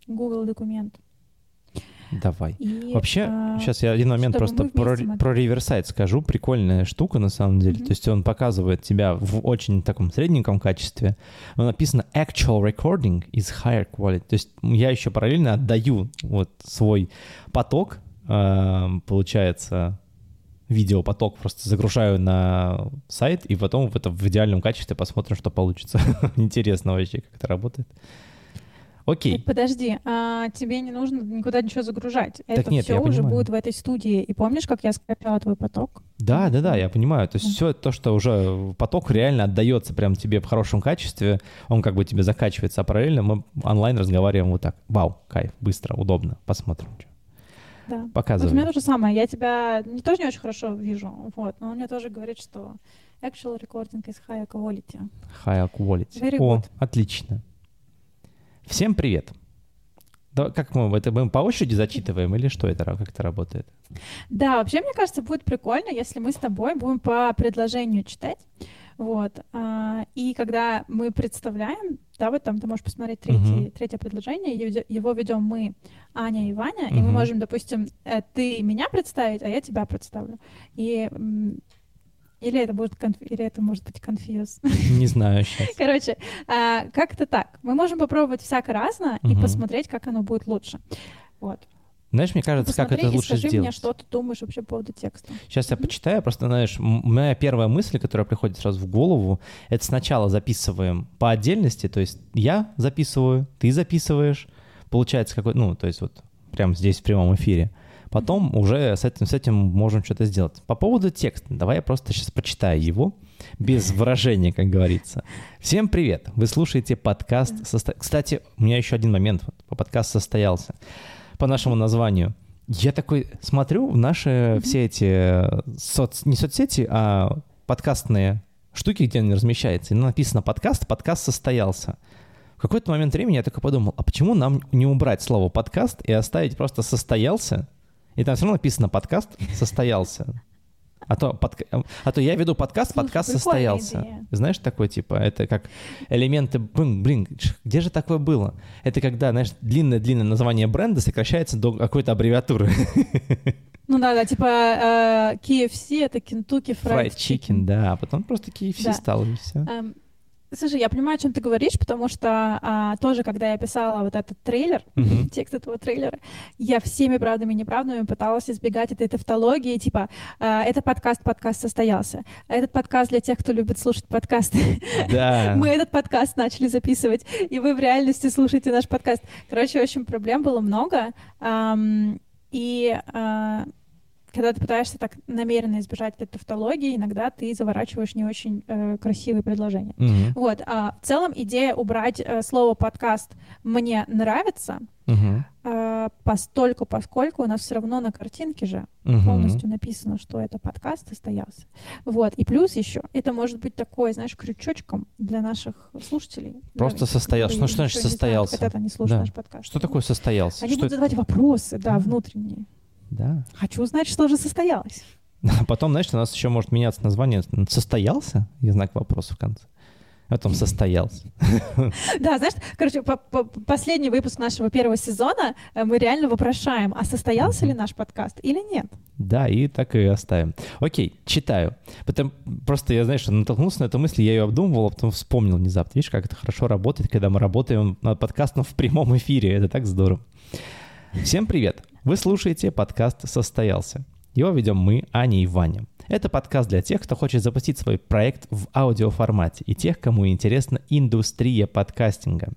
Google документ. Давай. И, Вообще, а, сейчас я один момент просто про, про реверсайт скажу. Прикольная штука на самом деле. Mm-hmm. То есть он показывает тебя в очень таком средненьком качестве. Но написано actual recording is higher quality. То есть я еще параллельно отдаю вот свой поток, э, получается, видеопоток просто загружаю на сайт, и потом в, это, в идеальном качестве посмотрим, что получится. Интересно вообще, как это работает. Окей. Так, подожди, а тебе не нужно никуда ничего загружать. Так Это нет, все уже понимаю. будет в этой студии. И помнишь, как я скачала твой поток? Да, да, да, я понимаю. То есть все то, что уже поток реально отдается прям тебе в хорошем качестве, он как бы тебе закачивается, а параллельно мы онлайн разговариваем вот так. Вау, кайф, быстро, удобно. Посмотрим. Да. Показывай. Вот у меня то же самое. Я тебя не, тоже не очень хорошо вижу, вот, но он мне тоже говорит, что actual recording is high quality. High quality. Very О, good. отлично. Всем привет. Да, как мы это мы по очереди зачитываем или что это, как это работает? Да, вообще, мне кажется, будет прикольно, если мы с тобой будем по предложению читать. Вот. А, и когда мы представляем, да, вот там ты можешь посмотреть третье, uh-huh. третье предложение, его ведем мы, Аня и Ваня, uh-huh. и мы можем, допустим, э, ты меня представить, а я тебя представлю. И или это, будет конф... Или это может быть конфьюз? Не знаю сейчас. Короче, а, как-то так. Мы можем попробовать всяко разно угу. и посмотреть, как оно будет лучше. Вот. Знаешь, мне кажется, как это лучше скажи сделать. мне, что ты думаешь вообще по поводу текста. Сейчас я почитаю, просто, знаешь, моя первая мысль, которая приходит сразу в голову, это сначала записываем по отдельности, то есть я записываю, ты записываешь, получается какой, ну, то есть вот прямо здесь в прямом эфире. Потом уже с этим, с этим можем что-то сделать. По поводу текста, давай я просто сейчас прочитаю его, без выражения, как говорится. Всем привет! Вы слушаете подкаст... Состо... Кстати, у меня еще один момент. По подкаст состоялся. По нашему названию. Я такой смотрю в наши все эти э, соц... не соцсети, а подкастные штуки, где он размещается. И написано подкаст, подкаст состоялся. В какой-то момент времени я только подумал, а почему нам не убрать слово подкаст и оставить просто состоялся, и там все равно написано подкаст состоялся. А то, под... а то я веду подкаст, Слушай, подкаст состоялся. Идея. Знаешь, такой типа, это как элементы, блин, блин, где же такое было? Это когда, знаешь, длинное-длинное название бренда сокращается до какой-то аббревиатуры. Ну да, да, типа э, KFC это Kentucky Fried, Fried Chicken, да, а потом просто KFC Да. стало, и все. Эм, слушай, я понимаю, о чем ты говоришь, потому что а, тоже, когда я писала вот этот трейлер, Мгм. текст этого трейлера, я всеми правдами и неправдами пыталась избегать этой тавтологии, типа, а, это подкаст, подкаст состоялся. А этот подкаст для тех, кто любит слушать подкасты. Да. Мы этот подкаст начали записывать, и вы в реальности слушаете наш подкаст. Короче, в общем, проблем было много. ам, и а, когда ты пытаешься так намеренно избежать этой тавтологии, иногда ты заворачиваешь не очень э, красивые предложения. Мгм. Вот, а в целом идея убрать э, слово подкаст мне нравится, Мгм. э, постольку, поскольку у нас все равно на картинке же Мгм. полностью написано, что это подкаст состоялся. Вот. И плюс еще, это может быть такой, знаешь, крючочком для наших слушателей. Просто Да, состоялся. Ну, что значит не знают, состоялся? Хотят они слушать Да. наш подкаст. Что такое состоялся? Они Что будут это? задавать вопросы, да, внутренние. Да. Хочу узнать, что же состоялось. А потом, знаешь, у нас еще может меняться название. Состоялся? И знак вопроса в конце. А Потом состоялся. Да, знаешь, короче, по- по- последний выпуск нашего первого сезона э, мы реально вопрошаем, а состоялся ли наш подкаст или нет? Да, и так и оставим. Окей, читаю. Потом просто я, знаешь, натолкнулся на эту мысль, я ее обдумывал, а потом вспомнил внезапно. Видишь, как это хорошо работает, когда мы работаем над подкастом в прямом эфире. Это так здорово. Всем привет! Вы слушаете подкаст «Состоялся». Его ведем мы, Аня и Ваня. Это подкаст для тех, кто хочет запустить свой проект в аудиоформате и тех, кому интересна индустрия подкастинга.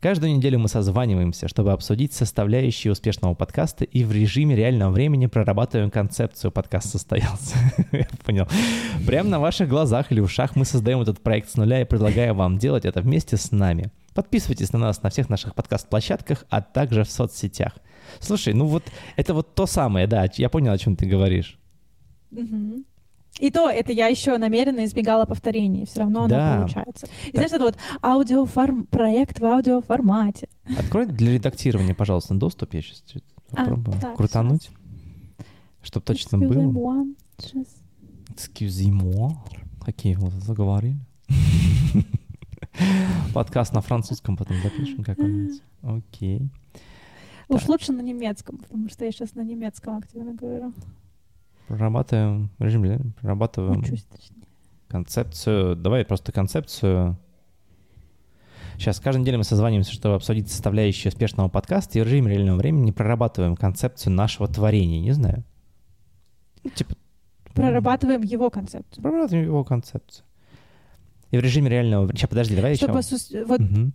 Каждую неделю мы созваниваемся, чтобы обсудить составляющие успешного подкаста и в режиме реального времени прорабатываем концепцию «Подкаст состоялся». Понял. Прямо на ваших глазах или ушах мы создаем этот проект с нуля и предлагаю вам делать это вместе с нами. Подписывайтесь на нас на всех наших подкаст-площадках, а также в соцсетях. Слушай, ну вот это вот то самое, да, я понял, о чем ты говоришь. И то, это я еще намеренно избегала повторений, все равно Да. оно получается. И знаешь, это вот аудиоформ... проект в аудиоформате. Открой для редактирования, пожалуйста, доступ. Я сейчас А, попробую так, крутануть, чтобы точно Excuse было. me, сейчас. Excusez-moi. Какие вы заговорили? Подкаст на французском потом запишем какой-нибудь. Окей. Уж лучше на немецком, потому что я сейчас на немецком активно говорю. Прорабатываем режим, да? прорабатываем Учусь, точнее. концепцию. Давай просто концепцию. Сейчас каждую неделю мы созваниваемся, чтобы обсудить составляющие успешного подкаста, и в режиме реального времени прорабатываем концепцию нашего творения, не знаю. Ну, типа... Прорабатываем его концепцию. Прорабатываем его концепцию. И в режиме реального времени... Сейчас, подожди, давай еще... Чтобы осу- вот Мгм.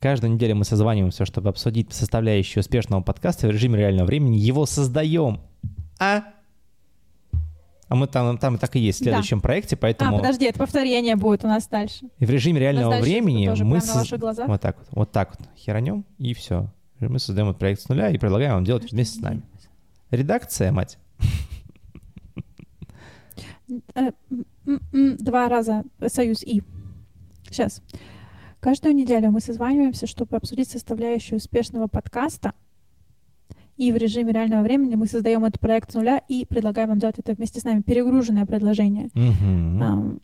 Каждую неделю мы созваниваемся, чтобы обсудить составляющие успешного подкаста в режиме реального времени его создаем. А? А мы там, там так и есть в Да. следующем проекте, поэтому А, подожди, это повторение будет у нас дальше. и в режиме реального времени мы соз- вот так вот, вот так вот херанем и все. Мы создаем этот проект с нуля и предлагаем вам делать вместе с нами. Редакция, мать. Э, Два раза союз И. Сейчас. Каждую неделю мы созваниваемся, чтобы обсудить составляющую успешного подкаста. И в режиме реального времени мы создаем этот проект с нуля и предлагаем вам делать это вместе с нами. Перегруженное предложение. Мгм. Ам,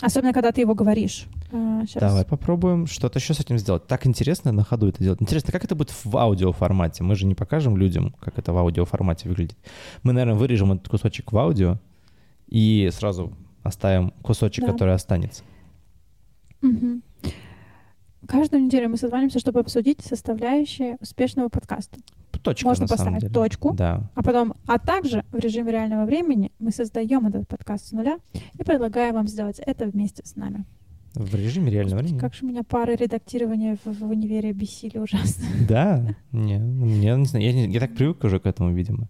Особенно, когда ты его говоришь. А, щас. Давай попробуем что-то еще с этим сделать. Так интересно на ходу это делать. Интересно, как это будет в аудиоформате? Мы же не покажем людям, как это в аудиоформате выглядит. Мы, наверное, вырежем этот кусочек в аудио и сразу оставим кусочек, Да. который останется. Мгм. Каждую неделю мы созваниваемся, чтобы обсудить составляющие успешного подкаста. Точка, Можно поставить деле. точку. Да. А потом, а также в режиме реального времени мы создаем этот подкаст с нуля и предлагаем вам сделать это вместе с нами. В режиме реального времени. Как же меня пары редактирования в, в универе бесили ужасно. Да. Не, ну, я не знаю. Я, не- я так привык уже к этому, видимо.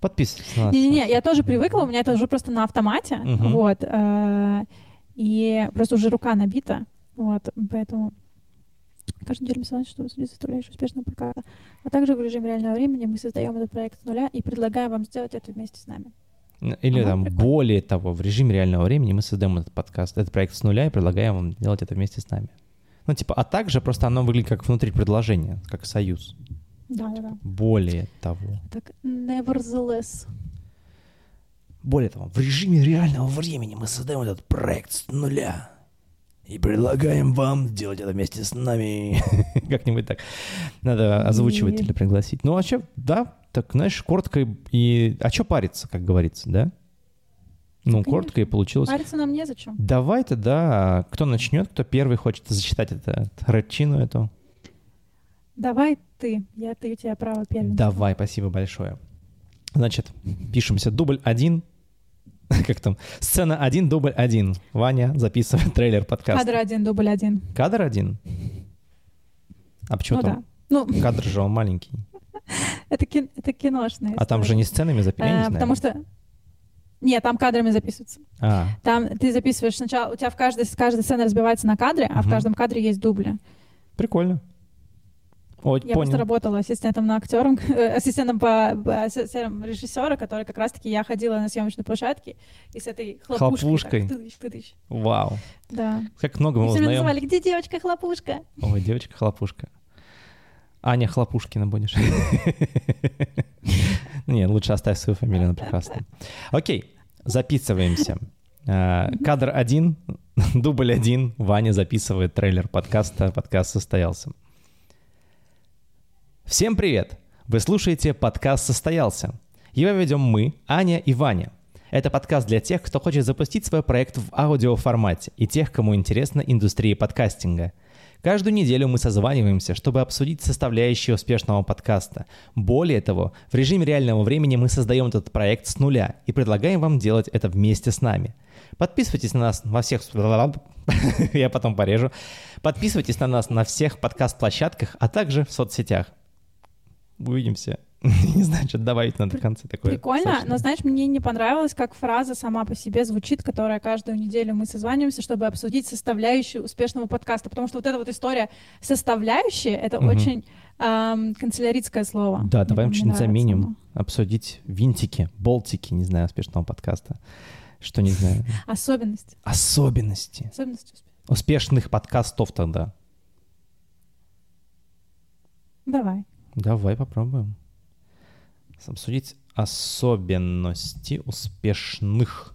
Подписывайтесь на нас. Не-не-не, я тоже привыкла, у меня это уже просто на автомате, Мгм. вот, э, и просто уже рука набита, вот, поэтому каждую неделю мы созваниваемся, чтобы обсудить составляющую успешного подкаста. А также в режиме реального времени мы создаем этот проект с нуля и предлагаем вам сделать это вместе с нами. Или Ага, там, прикольно. более того, в режиме реального времени мы создаем этот подкаст, этот проект с нуля и предлагаем вам делать это вместе с нами. Ну, типа, а также просто оно выглядит как внутри предложения, как союз. Да-да-да. Более того. Так, nevertheless. Более того, в режиме реального времени мы создаем этот проект с нуля. И предлагаем вам сделать это вместе с нами. Как-нибудь так. Надо озвучивателя пригласить. Ну, а что, да, так, знаешь, коротко и... А что париться, как говорится, да? Ну, Конечно. коротко и получилось. Париться нам незачем. Давай тогда, кто начнет, кто первый хочет зачитать это, рэпчину эту? Давай ты. Я у тебя право первенства. Давай, спасибо большое. Значит, пишемся. Дубль один. Как там? Сцена один, дубль один. Ваня записывает трейлер подкаста. Кадр один, дубль один. Кадр один? А почему ну да. там? Ну, Кадр же он маленький. это, кин- это киношная А там же не сценами записано, я не Э. Потому что... Нет, там кадрами записываются. А, Там ты записываешь сначала, у тебя в каждой, каждая сцена разбивается на кадры, а в каждом кадре есть дубли. прикольно. Ой, Я просто понял. работала ассистентом на актером, э, ассистентом по по- ассистентом режиссера, который как раз-таки я ходила на съемочной площадке и с этой хлопушкой. Хлопушкой. так, тыдыщ, тыдыщ. Вау. Да. Как много мы И узнаем. называли, где девочка хлопушка? Ой, девочка хлопушка. Аня Хлопушкина будешь. Нет, лучше оставь свою фамилию, она прекрасная. Окей, записываемся. А, Кадр один, дубль один. Ваня записывает трейлер подкаста. Подкаст состоялся. Всем привет! Вы слушаете подкаст «Состоялся». Его ведем мы, Аня и Ваня. Это подкаст для тех, кто хочет запустить свой проект в аудиоформате и тех, кому интересна индустрия подкастинга. Каждую неделю мы созваниваемся, чтобы обсудить составляющие успешного подкаста. Более того, в режиме реального времени мы создаем этот проект с нуля и предлагаем вам делать это вместе с нами. Подписывайтесь на нас во всех... Я потом порежу. Подписывайтесь на нас на всех подкаст-площадках, а также в соцсетях. Увидимся. Не знаю, что добавить надо в конце такое. Прикольно, но знаешь, мне не понравилось, как фраза сама по себе звучит, которая каждую неделю мы созваниваемся, чтобы обсудить составляющие успешного подкаста, потому что вот эта вот история составляющие, это очень эм, канцелярское слово. Да, Мне давай не что-нибудь нравится заменим. Обсудить винтики, болтики, не знаю, успешного подкаста. Что не знаю. Особенности. Особенность успеха. Успешных подкастов тогда. Давай. Давай попробуем. Обсудить особенности успешных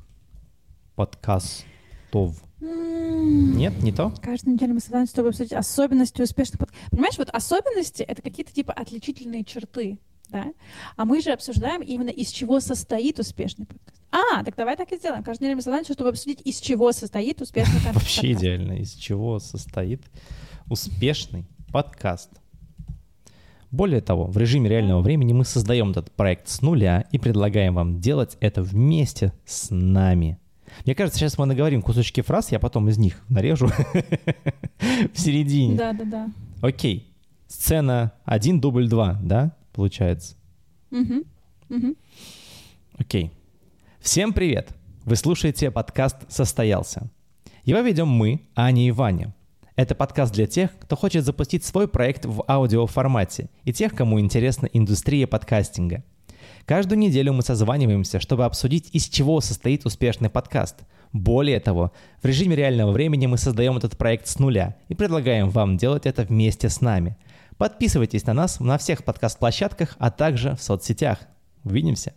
подкастов. Нет, не то? Каждую неделю мы созваниваемся, чтобы обсудить особенности успешных подкастов. Понимаешь, вот особенности — это какие-то типа отличительные черты, да? А мы же обсуждаем именно из чего состоит успешный подкаст. А, так давай так и сделаем. Каждую неделю мы созваниваемся, чтобы обсудить, из чего состоит успешный подкаст. Вообще идеально. Из чего состоит успешный подкаст. Более того, в режиме реального времени мы создаем этот проект с нуля и предлагаем вам делать это вместе с нами. Мне кажется, сейчас мы наговорим кусочки фраз, я потом из них нарежу в середине. Да, да, да. Окей. Сцена 1, дубль 2, да, получается? Мгм. Мгм. Окей. Всем привет! Вы слушаете подкаст «Состоялся». Его ведем мы, Аня и Ваня. Это подкаст для тех, кто хочет запустить свой проект в аудиоформате и тех, кому интересна индустрия подкастинга. Каждую неделю мы созваниваемся, чтобы обсудить, из чего состоит успешный подкаст. Более того, в режиме реального времени мы создаем этот проект с нуля и предлагаем вам делать это вместе с нами. Подписывайтесь на нас на всех подкаст-площадках, а также в соцсетях. Увидимся.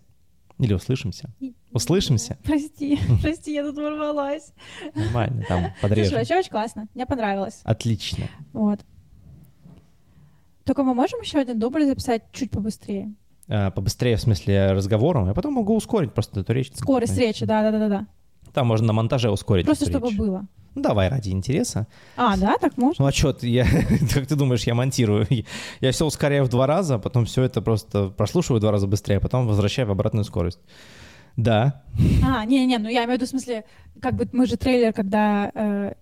Или услышимся. Услышимся. Прости, прости, я тут ворвалась. Нормально, там Слушай, подрежем. вообще очень классно. Мне понравилось. Отлично. Вот. Только мы можем еще один дубль записать чуть побыстрее? А, побыстрее, в смысле, разговором. Я потом могу ускорить просто эту речь. Скорость речи, да, да, да, да, да. Там можно на монтаже ускорить Просто чтобы речь. было. Ну, давай ради интереса. А, да, так можно? Ну а что, я, как ты думаешь, я монтирую? Я все ускоряю в два раза, потом все это просто прослушиваю в два раза быстрее, а потом возвращаю в обратную скорость. Да. А, не-не, ну я имею в виду в смысле, как бы мы же трейлер, когда э,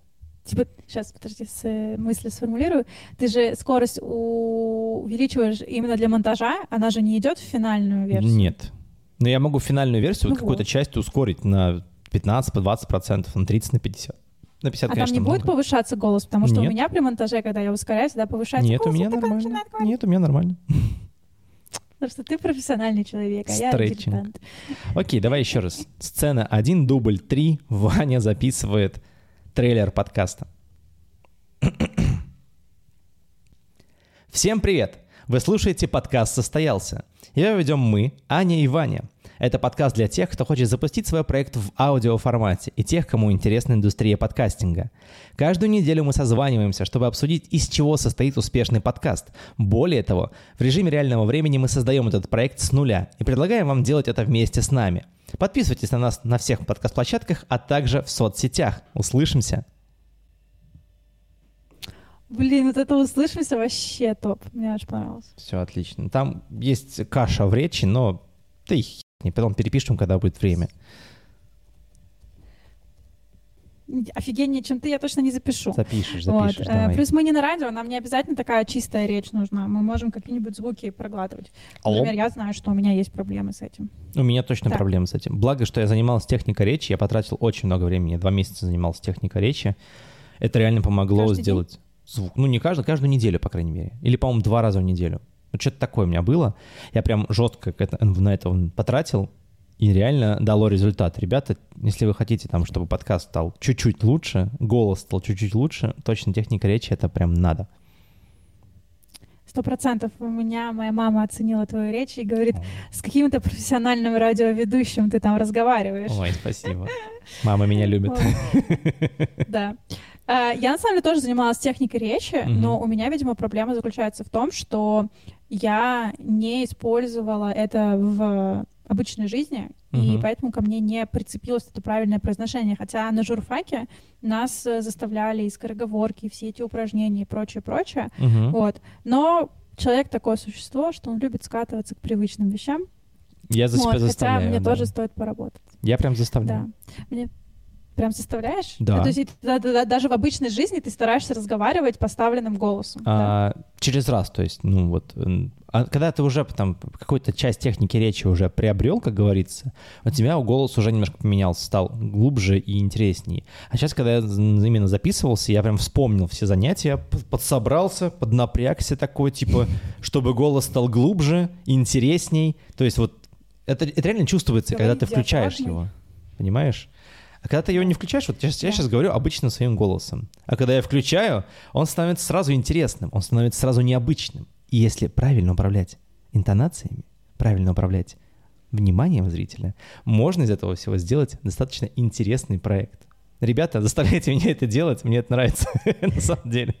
типа, сейчас, подожди, с, э, мысли сформулирую, ты же скорость у- увеличиваешь именно для монтажа, она же не идет в финальную версию. Нет. Но я могу финальную версию Ну какую-то вот. часть ускорить на 15, по 20 процентов, на 30, на 50. На 50, А там конечно, не будет много. повышаться голос, потому что Нет. у меня при монтаже, когда я ускоряюсь, да, повышается Нет, у голос, меня и такой нормально. Нет, у меня нормально. Потому что ты профессиональный человек, а я дилетант. Окей, давай еще раз. Сцена 1, дубль 3. Ваня записывает трейлер подкаста. Всем привет! Вы слушаете подкаст «Состоялся». Его ведем мы, Аня и Ваня. Это подкаст для тех, кто хочет запустить свой проект в аудиоформате и тех, кому интересна индустрия подкастинга. Каждую неделю мы созваниваемся, чтобы обсудить, из чего состоит успешный подкаст. Более того, в режиме реального времени мы создаем этот проект с нуля и предлагаем вам делать это вместе с нами. Подписывайтесь на нас на всех подкаст-площадках, а также в соцсетях. Услышимся! Блин, вот это услышимся вообще топ. Мне очень понравилось. Все отлично. Там есть каша в речи, но ты не потом перепишем, когда будет время. Офигеннее, чем ты, я точно не запишу. Запишешь, запишешь, вот. давай. Плюс мы не на радио, нам не обязательно такая чистая речь нужна. Мы можем какие-нибудь звуки проглатывать. Алло. Например, я знаю, что у меня есть проблемы с этим. У меня точно Так. проблемы с этим. Благо, что я занимался техникой речи, я потратил очень много времени. Я два месяца занимался техникой речи. Это реально помогло Каждый день? сделать звук. Ну, не каждую, каждую неделю, по крайней мере. Или, по-моему, два раза в неделю. Ну, что-то такое у меня было. Я прям жестко на это потратил. И реально дало результат. Ребята, если вы хотите, там, чтобы подкаст стал чуть-чуть лучше, голос стал чуть-чуть лучше, точно техника речи это прям надо. Сто процентов у меня моя мама оценила твою речь и говорит, с каким-то профессиональным радиоведущим ты там разговариваешь. Ой, спасибо. Мама меня любит. Да. А, Я на самом деле тоже занималась техникой речи, но у меня, видимо, проблема заключается в том, что я не использовала это в обычной жизни, и Мгм. поэтому ко мне не прицепилось это правильное произношение. Хотя на журфаке нас э, заставляли и скороговорки, и все эти упражнения и прочее, прочее. Мгм. Вот. Но человек такое существо, что он любит скатываться к привычным вещам. Я за Вот, себя хотя заставляю. мне да. тоже стоит поработать. Я прям заставляю. Да. Мне прям заставляешь? Да. То есть да- да- да- даже в обычной жизни ты стараешься разговаривать поставленным голосом. да? А, через раз, то есть, ну вот, а когда ты уже там какую-то часть техники речи уже приобрел, как говорится, у тебя голос уже немножко поменялся, стал глубже и интересней. А сейчас, когда я именно записывался, я прям вспомнил все занятия, подсобрался, поднапрягся такой, типа, чтобы голос стал глубже, интересней. То есть вот это, это реально чувствуется, когда Говорить ты включаешь диафрагмой. его, понимаешь? А когда ты его не включаешь, вот я, Да. сейчас говорю обычным своим голосом. А когда я включаю, он становится сразу интересным, он становится сразу необычным. И если правильно управлять интонациями, правильно управлять вниманием зрителя, можно из этого всего сделать достаточно интересный проект. Ребята, заставляйте меня это делать, мне это нравится на самом деле.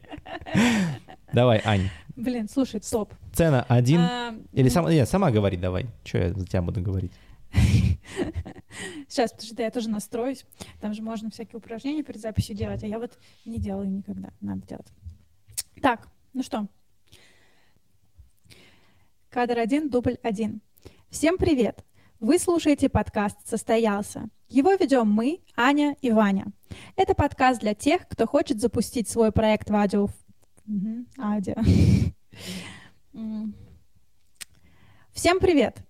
Давай, Ань, Блин, слушай, топ. цена один. А, Или сама, нет, сама говори давай. Что я за тебя буду говорить? Сейчас, что я тоже настроюсь. Там же можно всякие упражнения перед записью делать, а я вот не делаю никогда. Надо делать. Так, ну что. Кадр один, дубль один. Всем привет! Вы слушаете подкаст «Состоялся». Его ведем мы, Аня и Ваня. Это подкаст для тех, кто хочет запустить свой проект в аудио... Мгм, аудио. Всем привет!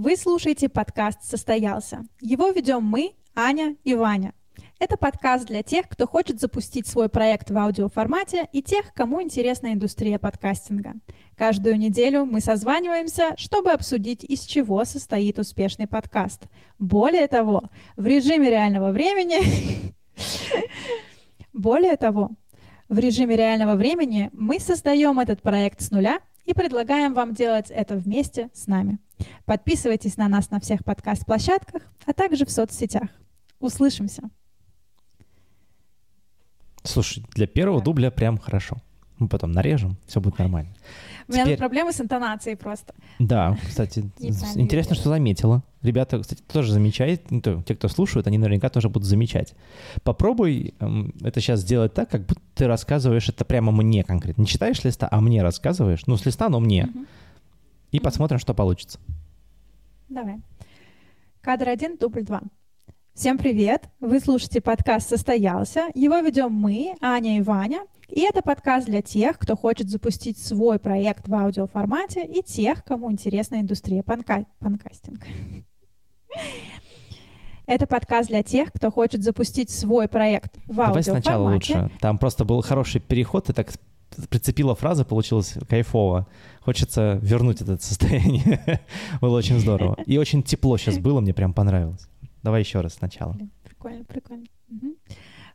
Вы слушаете подкаст «Состоялся». Его ведем мы, Аня и Ваня. Это подкаст для тех, кто хочет запустить свой проект в аудиоформате и тех, кому интересна индустрия подкастинга. Каждую неделю мы созваниваемся, чтобы обсудить, из чего состоит успешный подкаст. Более того, в режиме реального времени... Более того, в режиме реального времени мы создаем этот проект с нуля и предлагаем вам делать это вместе с нами. Подписывайтесь на нас на всех подкаст-площадках, а также в соцсетях. Услышимся. Слушай, для первого Так. дубля прям хорошо. Мы потом нарежем, все будет нормально. У меня Теперь- проблемы с интонацией просто. Да, кстати, интересно, что заметила. Ребята, кстати, тоже замечают, ну, те, кто слушают, они наверняка тоже будут замечать. Попробуй эм, это сейчас сделать так, как будто ты рассказываешь это прямо мне конкретно. Не читаешь листа, а мне рассказываешь. Ну, с листа, но мне. И посмотрим, что получится. Давай. Кадр один, дубль два. Всем привет! Вы слушаете подкаст «Состоялся». Его ведем мы, Аня и Ваня. И это подкаст для тех, кто хочет запустить свой проект в аудиоформате и тех, кому интересна индустрия панка... панкастинга. Это подкаст для тех, кто хочет запустить свой проект в Давай сначала аудиоформате. лучше. Там просто был хороший переход, ты так прицепила фраза, получилось кайфово. Хочется вернуть это состояние. Было очень здорово. И очень тепло сейчас было, мне прям понравилось. Давай еще раз сначала. Прикольно, прикольно. Мгм.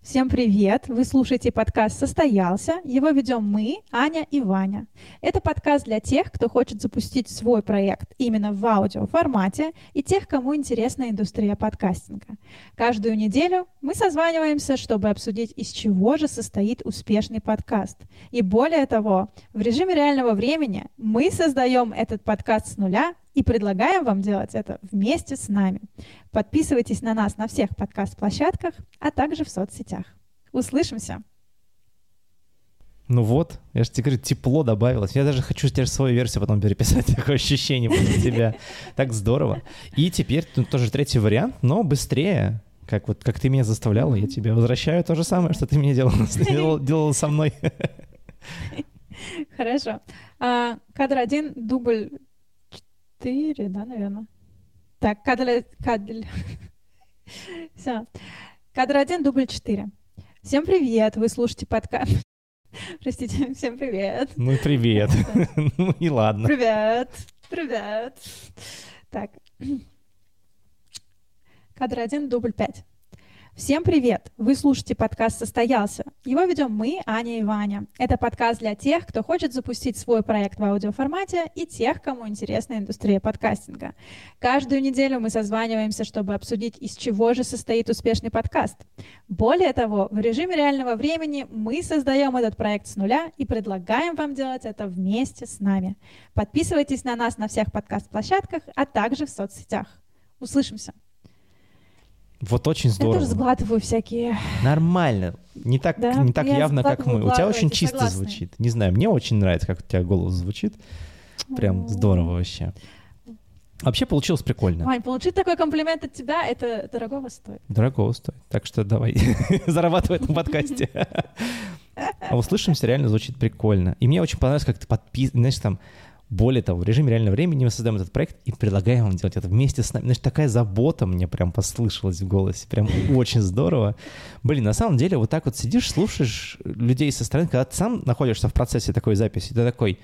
Всем привет! Вы слушаете подкаст «Состоялся». Его ведем мы, Аня и Ваня. Это подкаст для тех, кто хочет запустить свой проект именно в аудиоформате и тех, кому интересна индустрия подкастинга. Каждую неделю мы созваниваемся, чтобы обсудить, из чего же состоит успешный подкаст. И более того, в режиме реального времени мы создаем этот подкаст с нуля и предлагаем вам делать это вместе с нами. Подписывайтесь на нас на всех подкаст-площадках, а также в соцсетях. Услышимся! Ну вот, я же тебе говорю, тепло добавилось. Я даже хочу теперь свою версию потом переписать, такое ощущение после тебя. Так здорово. И теперь тут тоже третий вариант, но быстрее. Как вот как ты меня заставляла, я тебе возвращаю то же самое, что ты мне делала, делала, делала со мной. Хорошо. А, кадр один, дубль четыре, да, наверное. Так, кадр... кадр... Все. Кадр один, дубль четыре. Всем привет, вы слушаете подкаст. Простите, всем привет. Ну, привет. ну и ладно. Привет, привет. Так. Кадр один, дубль пять. Всем привет! Вы слушаете подкаст «Состоялся». Его ведем мы, Аня и Ваня. Это подкаст для тех, кто хочет запустить свой проект в аудиоформате и тех, кому интересна индустрия подкастинга. Каждую неделю мы созваниваемся, чтобы обсудить, из чего же состоит успешный подкаст. Более того, в режиме реального времени мы создаем этот проект с нуля и предлагаем вам делать это вместе с нами. Подписывайтесь на нас на всех подкаст-площадках, а также в соцсетях. Услышимся! Вот очень здорово. Я тоже сглатываю всякие. Нормально. Не так, да? не так явно, как мы. У тебя очень чисто согласны. звучит. Не знаю, мне очень нравится, как у тебя голос звучит. Прям здорово вообще. Вообще получилось прикольно. Вань, получить такой комплимент от тебя, это дорогого стоит. Дорогого стоит. Так что давай, зарабатывай на подкасте. А услышимся, реально звучит прикольно. И мне очень понравилось, как ты подписываешь, знаешь, там, более того, в режиме реального времени мы создаем этот проект и предлагаем вам делать это вместе с нами. Значит, такая забота мне прям послышалась в голосе. Прям очень здорово. Блин, на самом деле вот так вот сидишь, слушаешь людей со стороны, когда ты сам находишься в процессе такой записи, ты такой,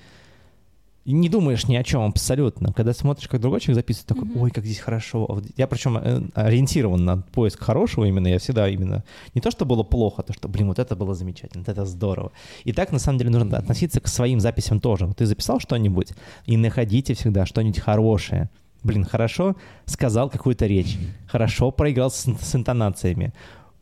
и не думаешь ни о чем абсолютно. Когда смотришь, как другой человек записывает, такой, ой, как здесь хорошо. Я причем э, ориентирован на поиск хорошего именно, я всегда именно... Не то, что было плохо, а то, что, блин, вот это было замечательно, вот это здорово. И так, на самом деле, нужно относиться к своим записям тоже. Вот ты записал что-нибудь, и находите всегда что-нибудь хорошее. Блин, хорошо сказал какую-то речь, хорошо проиграл с, с интонациями,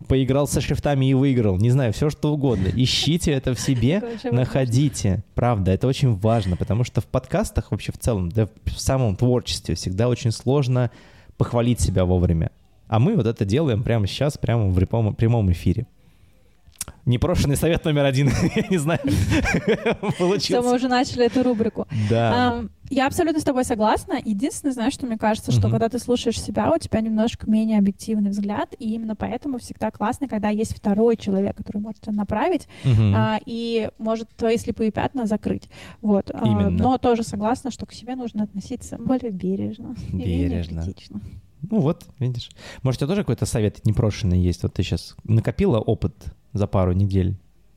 поиграл со шрифтами и выиграл. Не знаю, все что угодно. Ищите это в себе, находите. Правда, это очень важно, потому что в подкастах вообще в целом, да в самом творчестве всегда очень сложно похвалить себя вовремя. А мы вот это делаем прямо сейчас, прямо в прямом эфире. Непрошенный совет номер один. Я не знаю, получился. Все, мы уже начали эту рубрику. Да. Я абсолютно с тобой согласна. Единственное, знаешь, что мне кажется, что когда ты слушаешь себя, у тебя немножко менее объективный взгляд, и именно поэтому всегда классно, когда есть второй человек, который может тебя направить а, и может твои слепые пятна закрыть. Вот. А, но тоже согласна, что к себе нужно относиться более бережно. Бережно. Ну вот, видишь. Может, у тебя тоже какой-то совет непрошенный есть? Вот ты сейчас накопила опыт за пару недель.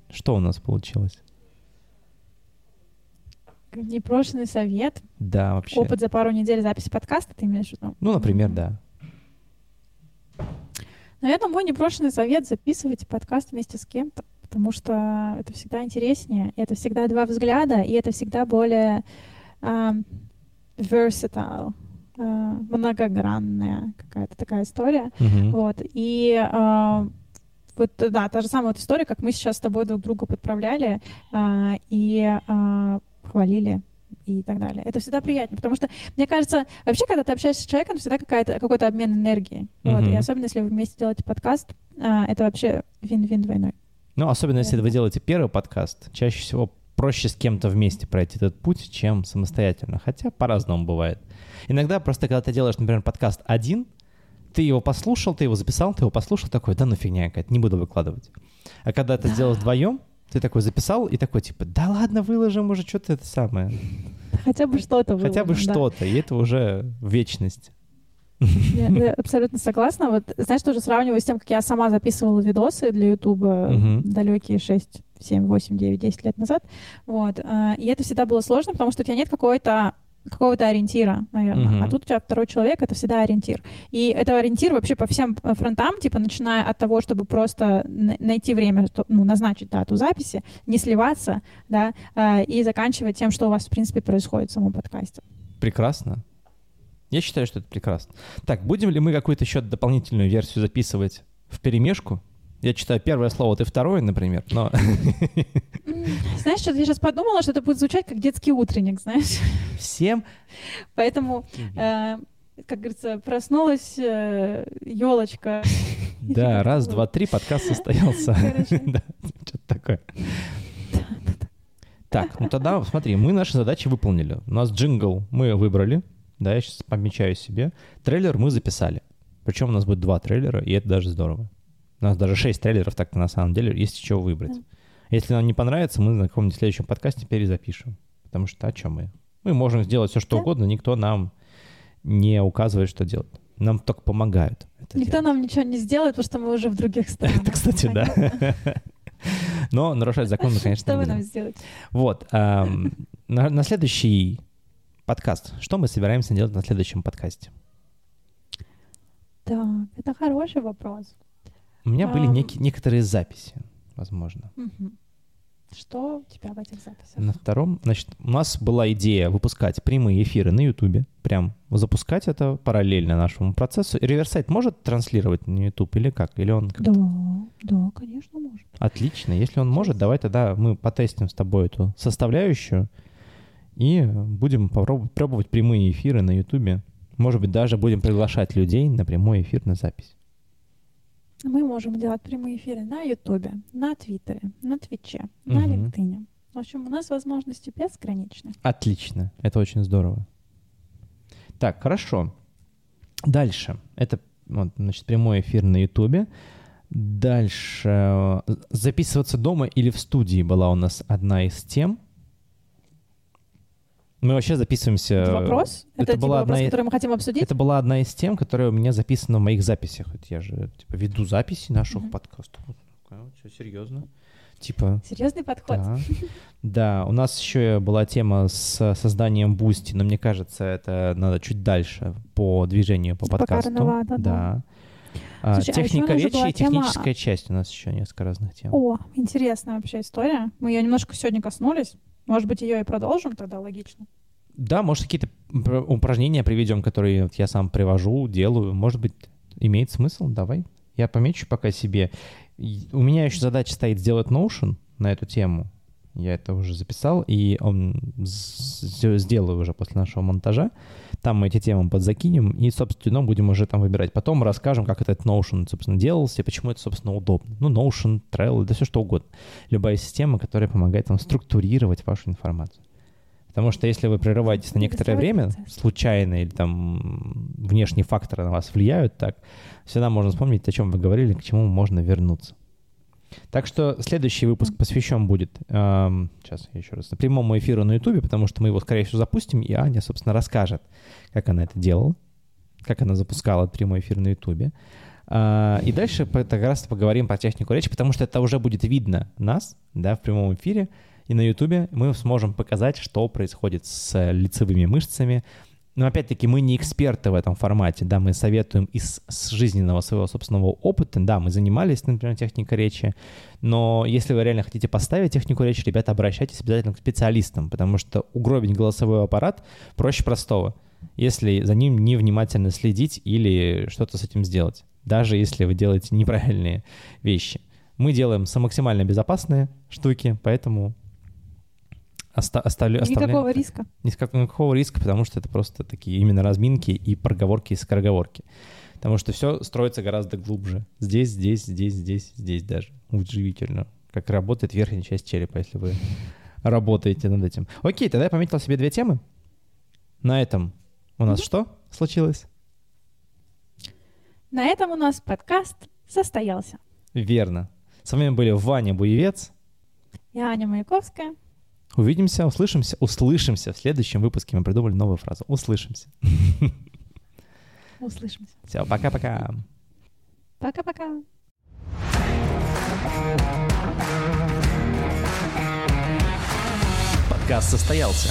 Что у нас получилось? Непрошенный совет? Да, вообще. Опыт за пару недель записи подкаста, ты имеешь в виду? Ну, например, да. Наверное, мой непрошенный совет — записывайте подкаст вместе с кем-то, потому что это всегда интереснее, это всегда два взгляда, и это всегда более uh, versatile, uh, многогранная какая-то такая история. Uh-huh. Вот. И uh, вот, да, та же самая вот история, как мы сейчас с тобой друг друга подправляли а, и а, хвалили и так далее. Это всегда приятно, потому что, мне кажется, вообще, когда ты общаешься с человеком, всегда какая-то, какой-то обмен энергией. Mm-hmm. Вот, и особенно, если вы вместе делаете подкаст, а, это вообще вин-вин двойной. Ну, особенно, если вы делаете первый подкаст, чаще всего проще с кем-то вместе пройти этот путь, чем самостоятельно. Хотя по-разному бывает. Иногда просто, когда ты делаешь, например, подкаст один, ты его послушал, ты его записал, ты его послушал, такой, да ну фигня какая-то, не буду выкладывать. А когда ты сделал вдвоем, ты такой записал и такой, типа, да ладно, выложим уже что-то это самое. Хотя бы что-то Хотя бы что-то, и это уже вечность. Я, я абсолютно согласна. Вот, знаешь, тоже сравниваю с тем, как я сама записывала видосы для Ютуба uh-huh. далекие 6, 7, 8, 9, 10 лет назад. Вот. А, и это всегда было сложно, потому что у тебя нет какой-то какого-то ориентира, наверное. Мгм. А тут у тебя второй человек — это всегда ориентир. И это ориентир вообще по всем э, фронтам, типа, начиная от того, чтобы просто найти время, ну, назначить дату записи, не сливаться, да, э, и заканчивая тем, что у вас, в принципе, происходит в самом подкасте. Прекрасно. Я считаю, что это прекрасно. Так, будем ли мы какую-то еще дополнительную версию записывать в перемешку? Я читаю первое слово, ты второе, например, но... Знаешь, что я сейчас подумала, что это будет звучать как детский утренник, знаешь? Всем... Поэтому, э, как говорится, проснулась елочка. Да, раз, два, три, подкаст состоялся. Да, что-то такое. Так, ну тогда смотри, мы наши задачи выполнили. У нас джингл мы выбрали, да, я сейчас помечаю себе. Трейлер мы записали. Причем у нас будет два трейлера, и это даже здорово. У нас даже шесть трейлеров так на самом деле, есть еще выбрать. Да. Если нам не понравится, мы на каком-нибудь следующем подкасте перезапишем. Потому что о чем мы? Мы можем сделать все, что Да. угодно, никто нам не указывает, что делать. Нам только помогают. это Никто делать. нам ничего не сделает, потому что мы уже в других странах. Это, кстати, да. Но нарушать закон мы, конечно, Что не вы нам сделаете? Вот. на, на следующий подкаст. Что мы собираемся делать на следующем подкасте? Так, это хороший вопрос. У меня были Ам. неки- некоторые записи, возможно. Мгм. Что у тебя в этих записях? На втором, значит, у нас была идея выпускать прямые эфиры на Ютубе, прям запускать это параллельно нашему процессу. Реверсайт может транслировать на Ютуб или как? Или он как- Да, да, конечно, может. Отлично. Если он может, давай тогда мы потестим с тобой эту составляющую и будем попроб- пробовать прямые эфиры на Ютубе. Может быть, даже будем приглашать людей на прямой эфир на запись. Мы можем делать прямые эфиры на Ютубе, на Твиттере, на Твиче, на Мгм. LinkedIn. В общем, у нас возможности безграничны. Отлично. Это очень здорово. Так, хорошо. Дальше. Это вот, значит, прямой эфир на Ютубе. Дальше. Записываться дома или в студии была у нас одна из тем. Мы вообще записываемся... Это вопрос? это Это, типа была вопрос, одна который мы хотим обсудить? Это была одна из тем, которая у меня записана в моих записях. Я же типа, веду записи наших Мгм. подкастов. Все серьезно. Типа, Серьезный подход. да. Да, у нас еще была тема с созданием Boosty, но мне кажется, это надо чуть дальше по движению по Пока подкасту. рановато, да. да. А, Слушай, а техника же речи и тема- техническая часть. У нас еще несколько разных тем. О, интересная вообще история. Мы ее немножко сегодня коснулись. Может быть, ее и продолжим тогда, логично. Да, может, какие-то пр- упражнения приведем, которые вот я сам привожу, делаю. Может быть, имеет смысл? Давай. Я помечу пока себе. У меня еще задача стоит сделать Notion на эту тему. Я это уже записал, и он сделаю уже после нашего монтажа. Там мы эти темы подзакинем, и, собственно, будем уже там выбирать. Потом расскажем, как этот Notion, собственно, делался, и почему это, собственно, удобно. Ну, Notion, Trello, да все что угодно. Любая система, которая помогает вам структурировать вашу информацию. Потому что если вы прерываетесь на некоторое время, случайно или там внешние факторы на вас влияют так, всегда можно вспомнить, о чем вы говорили, к чему можно вернуться. Так что следующий выпуск посвящен будет, эм, сейчас еще раз, прямому эфиру на Ютубе, потому что мы его, скорее всего, запустим, и Аня, собственно, расскажет, как она это делала, как она запускала прямой эфир на Ютубе. А, и дальше как раз поговорим про технику речи, потому что это уже будет видно нас, да, в прямом эфире, и на Ютубе мы сможем показать, что происходит с э, лицевыми мышцами. Но опять-таки мы не эксперты в этом формате, да, мы советуем из с жизненного своего собственного опыта, да, мы занимались, например, техникой речи, но если вы реально хотите поставить технику речи, ребята, обращайтесь обязательно к специалистам, потому что угробить голосовой аппарат проще простого, если за ним невнимательно следить или что-то с этим сделать, даже если вы делаете неправильные вещи. Мы делаем максимально безопасные штуки, поэтому оста- оставляем Никакого риска. Никак- никакого риска, потому что это просто такие именно разминки и проговорки и скороговорки. Потому что все строится гораздо глубже. Здесь, здесь, здесь, здесь, здесь даже. Удивительно. Как работает верхняя часть черепа, если вы работаете над этим. Окей, тогда я пометил себе две темы. На этом у нас что случилось? На этом у нас подкаст состоялся. Верно. С вами были Ваня Буевец. Я Аня Маяковская. Увидимся, услышимся, услышимся в следующем выпуске. Мы придумали новую фразу. Услышимся. Услышимся. Все, пока-пока. Пока-пока. Подкаст состоялся.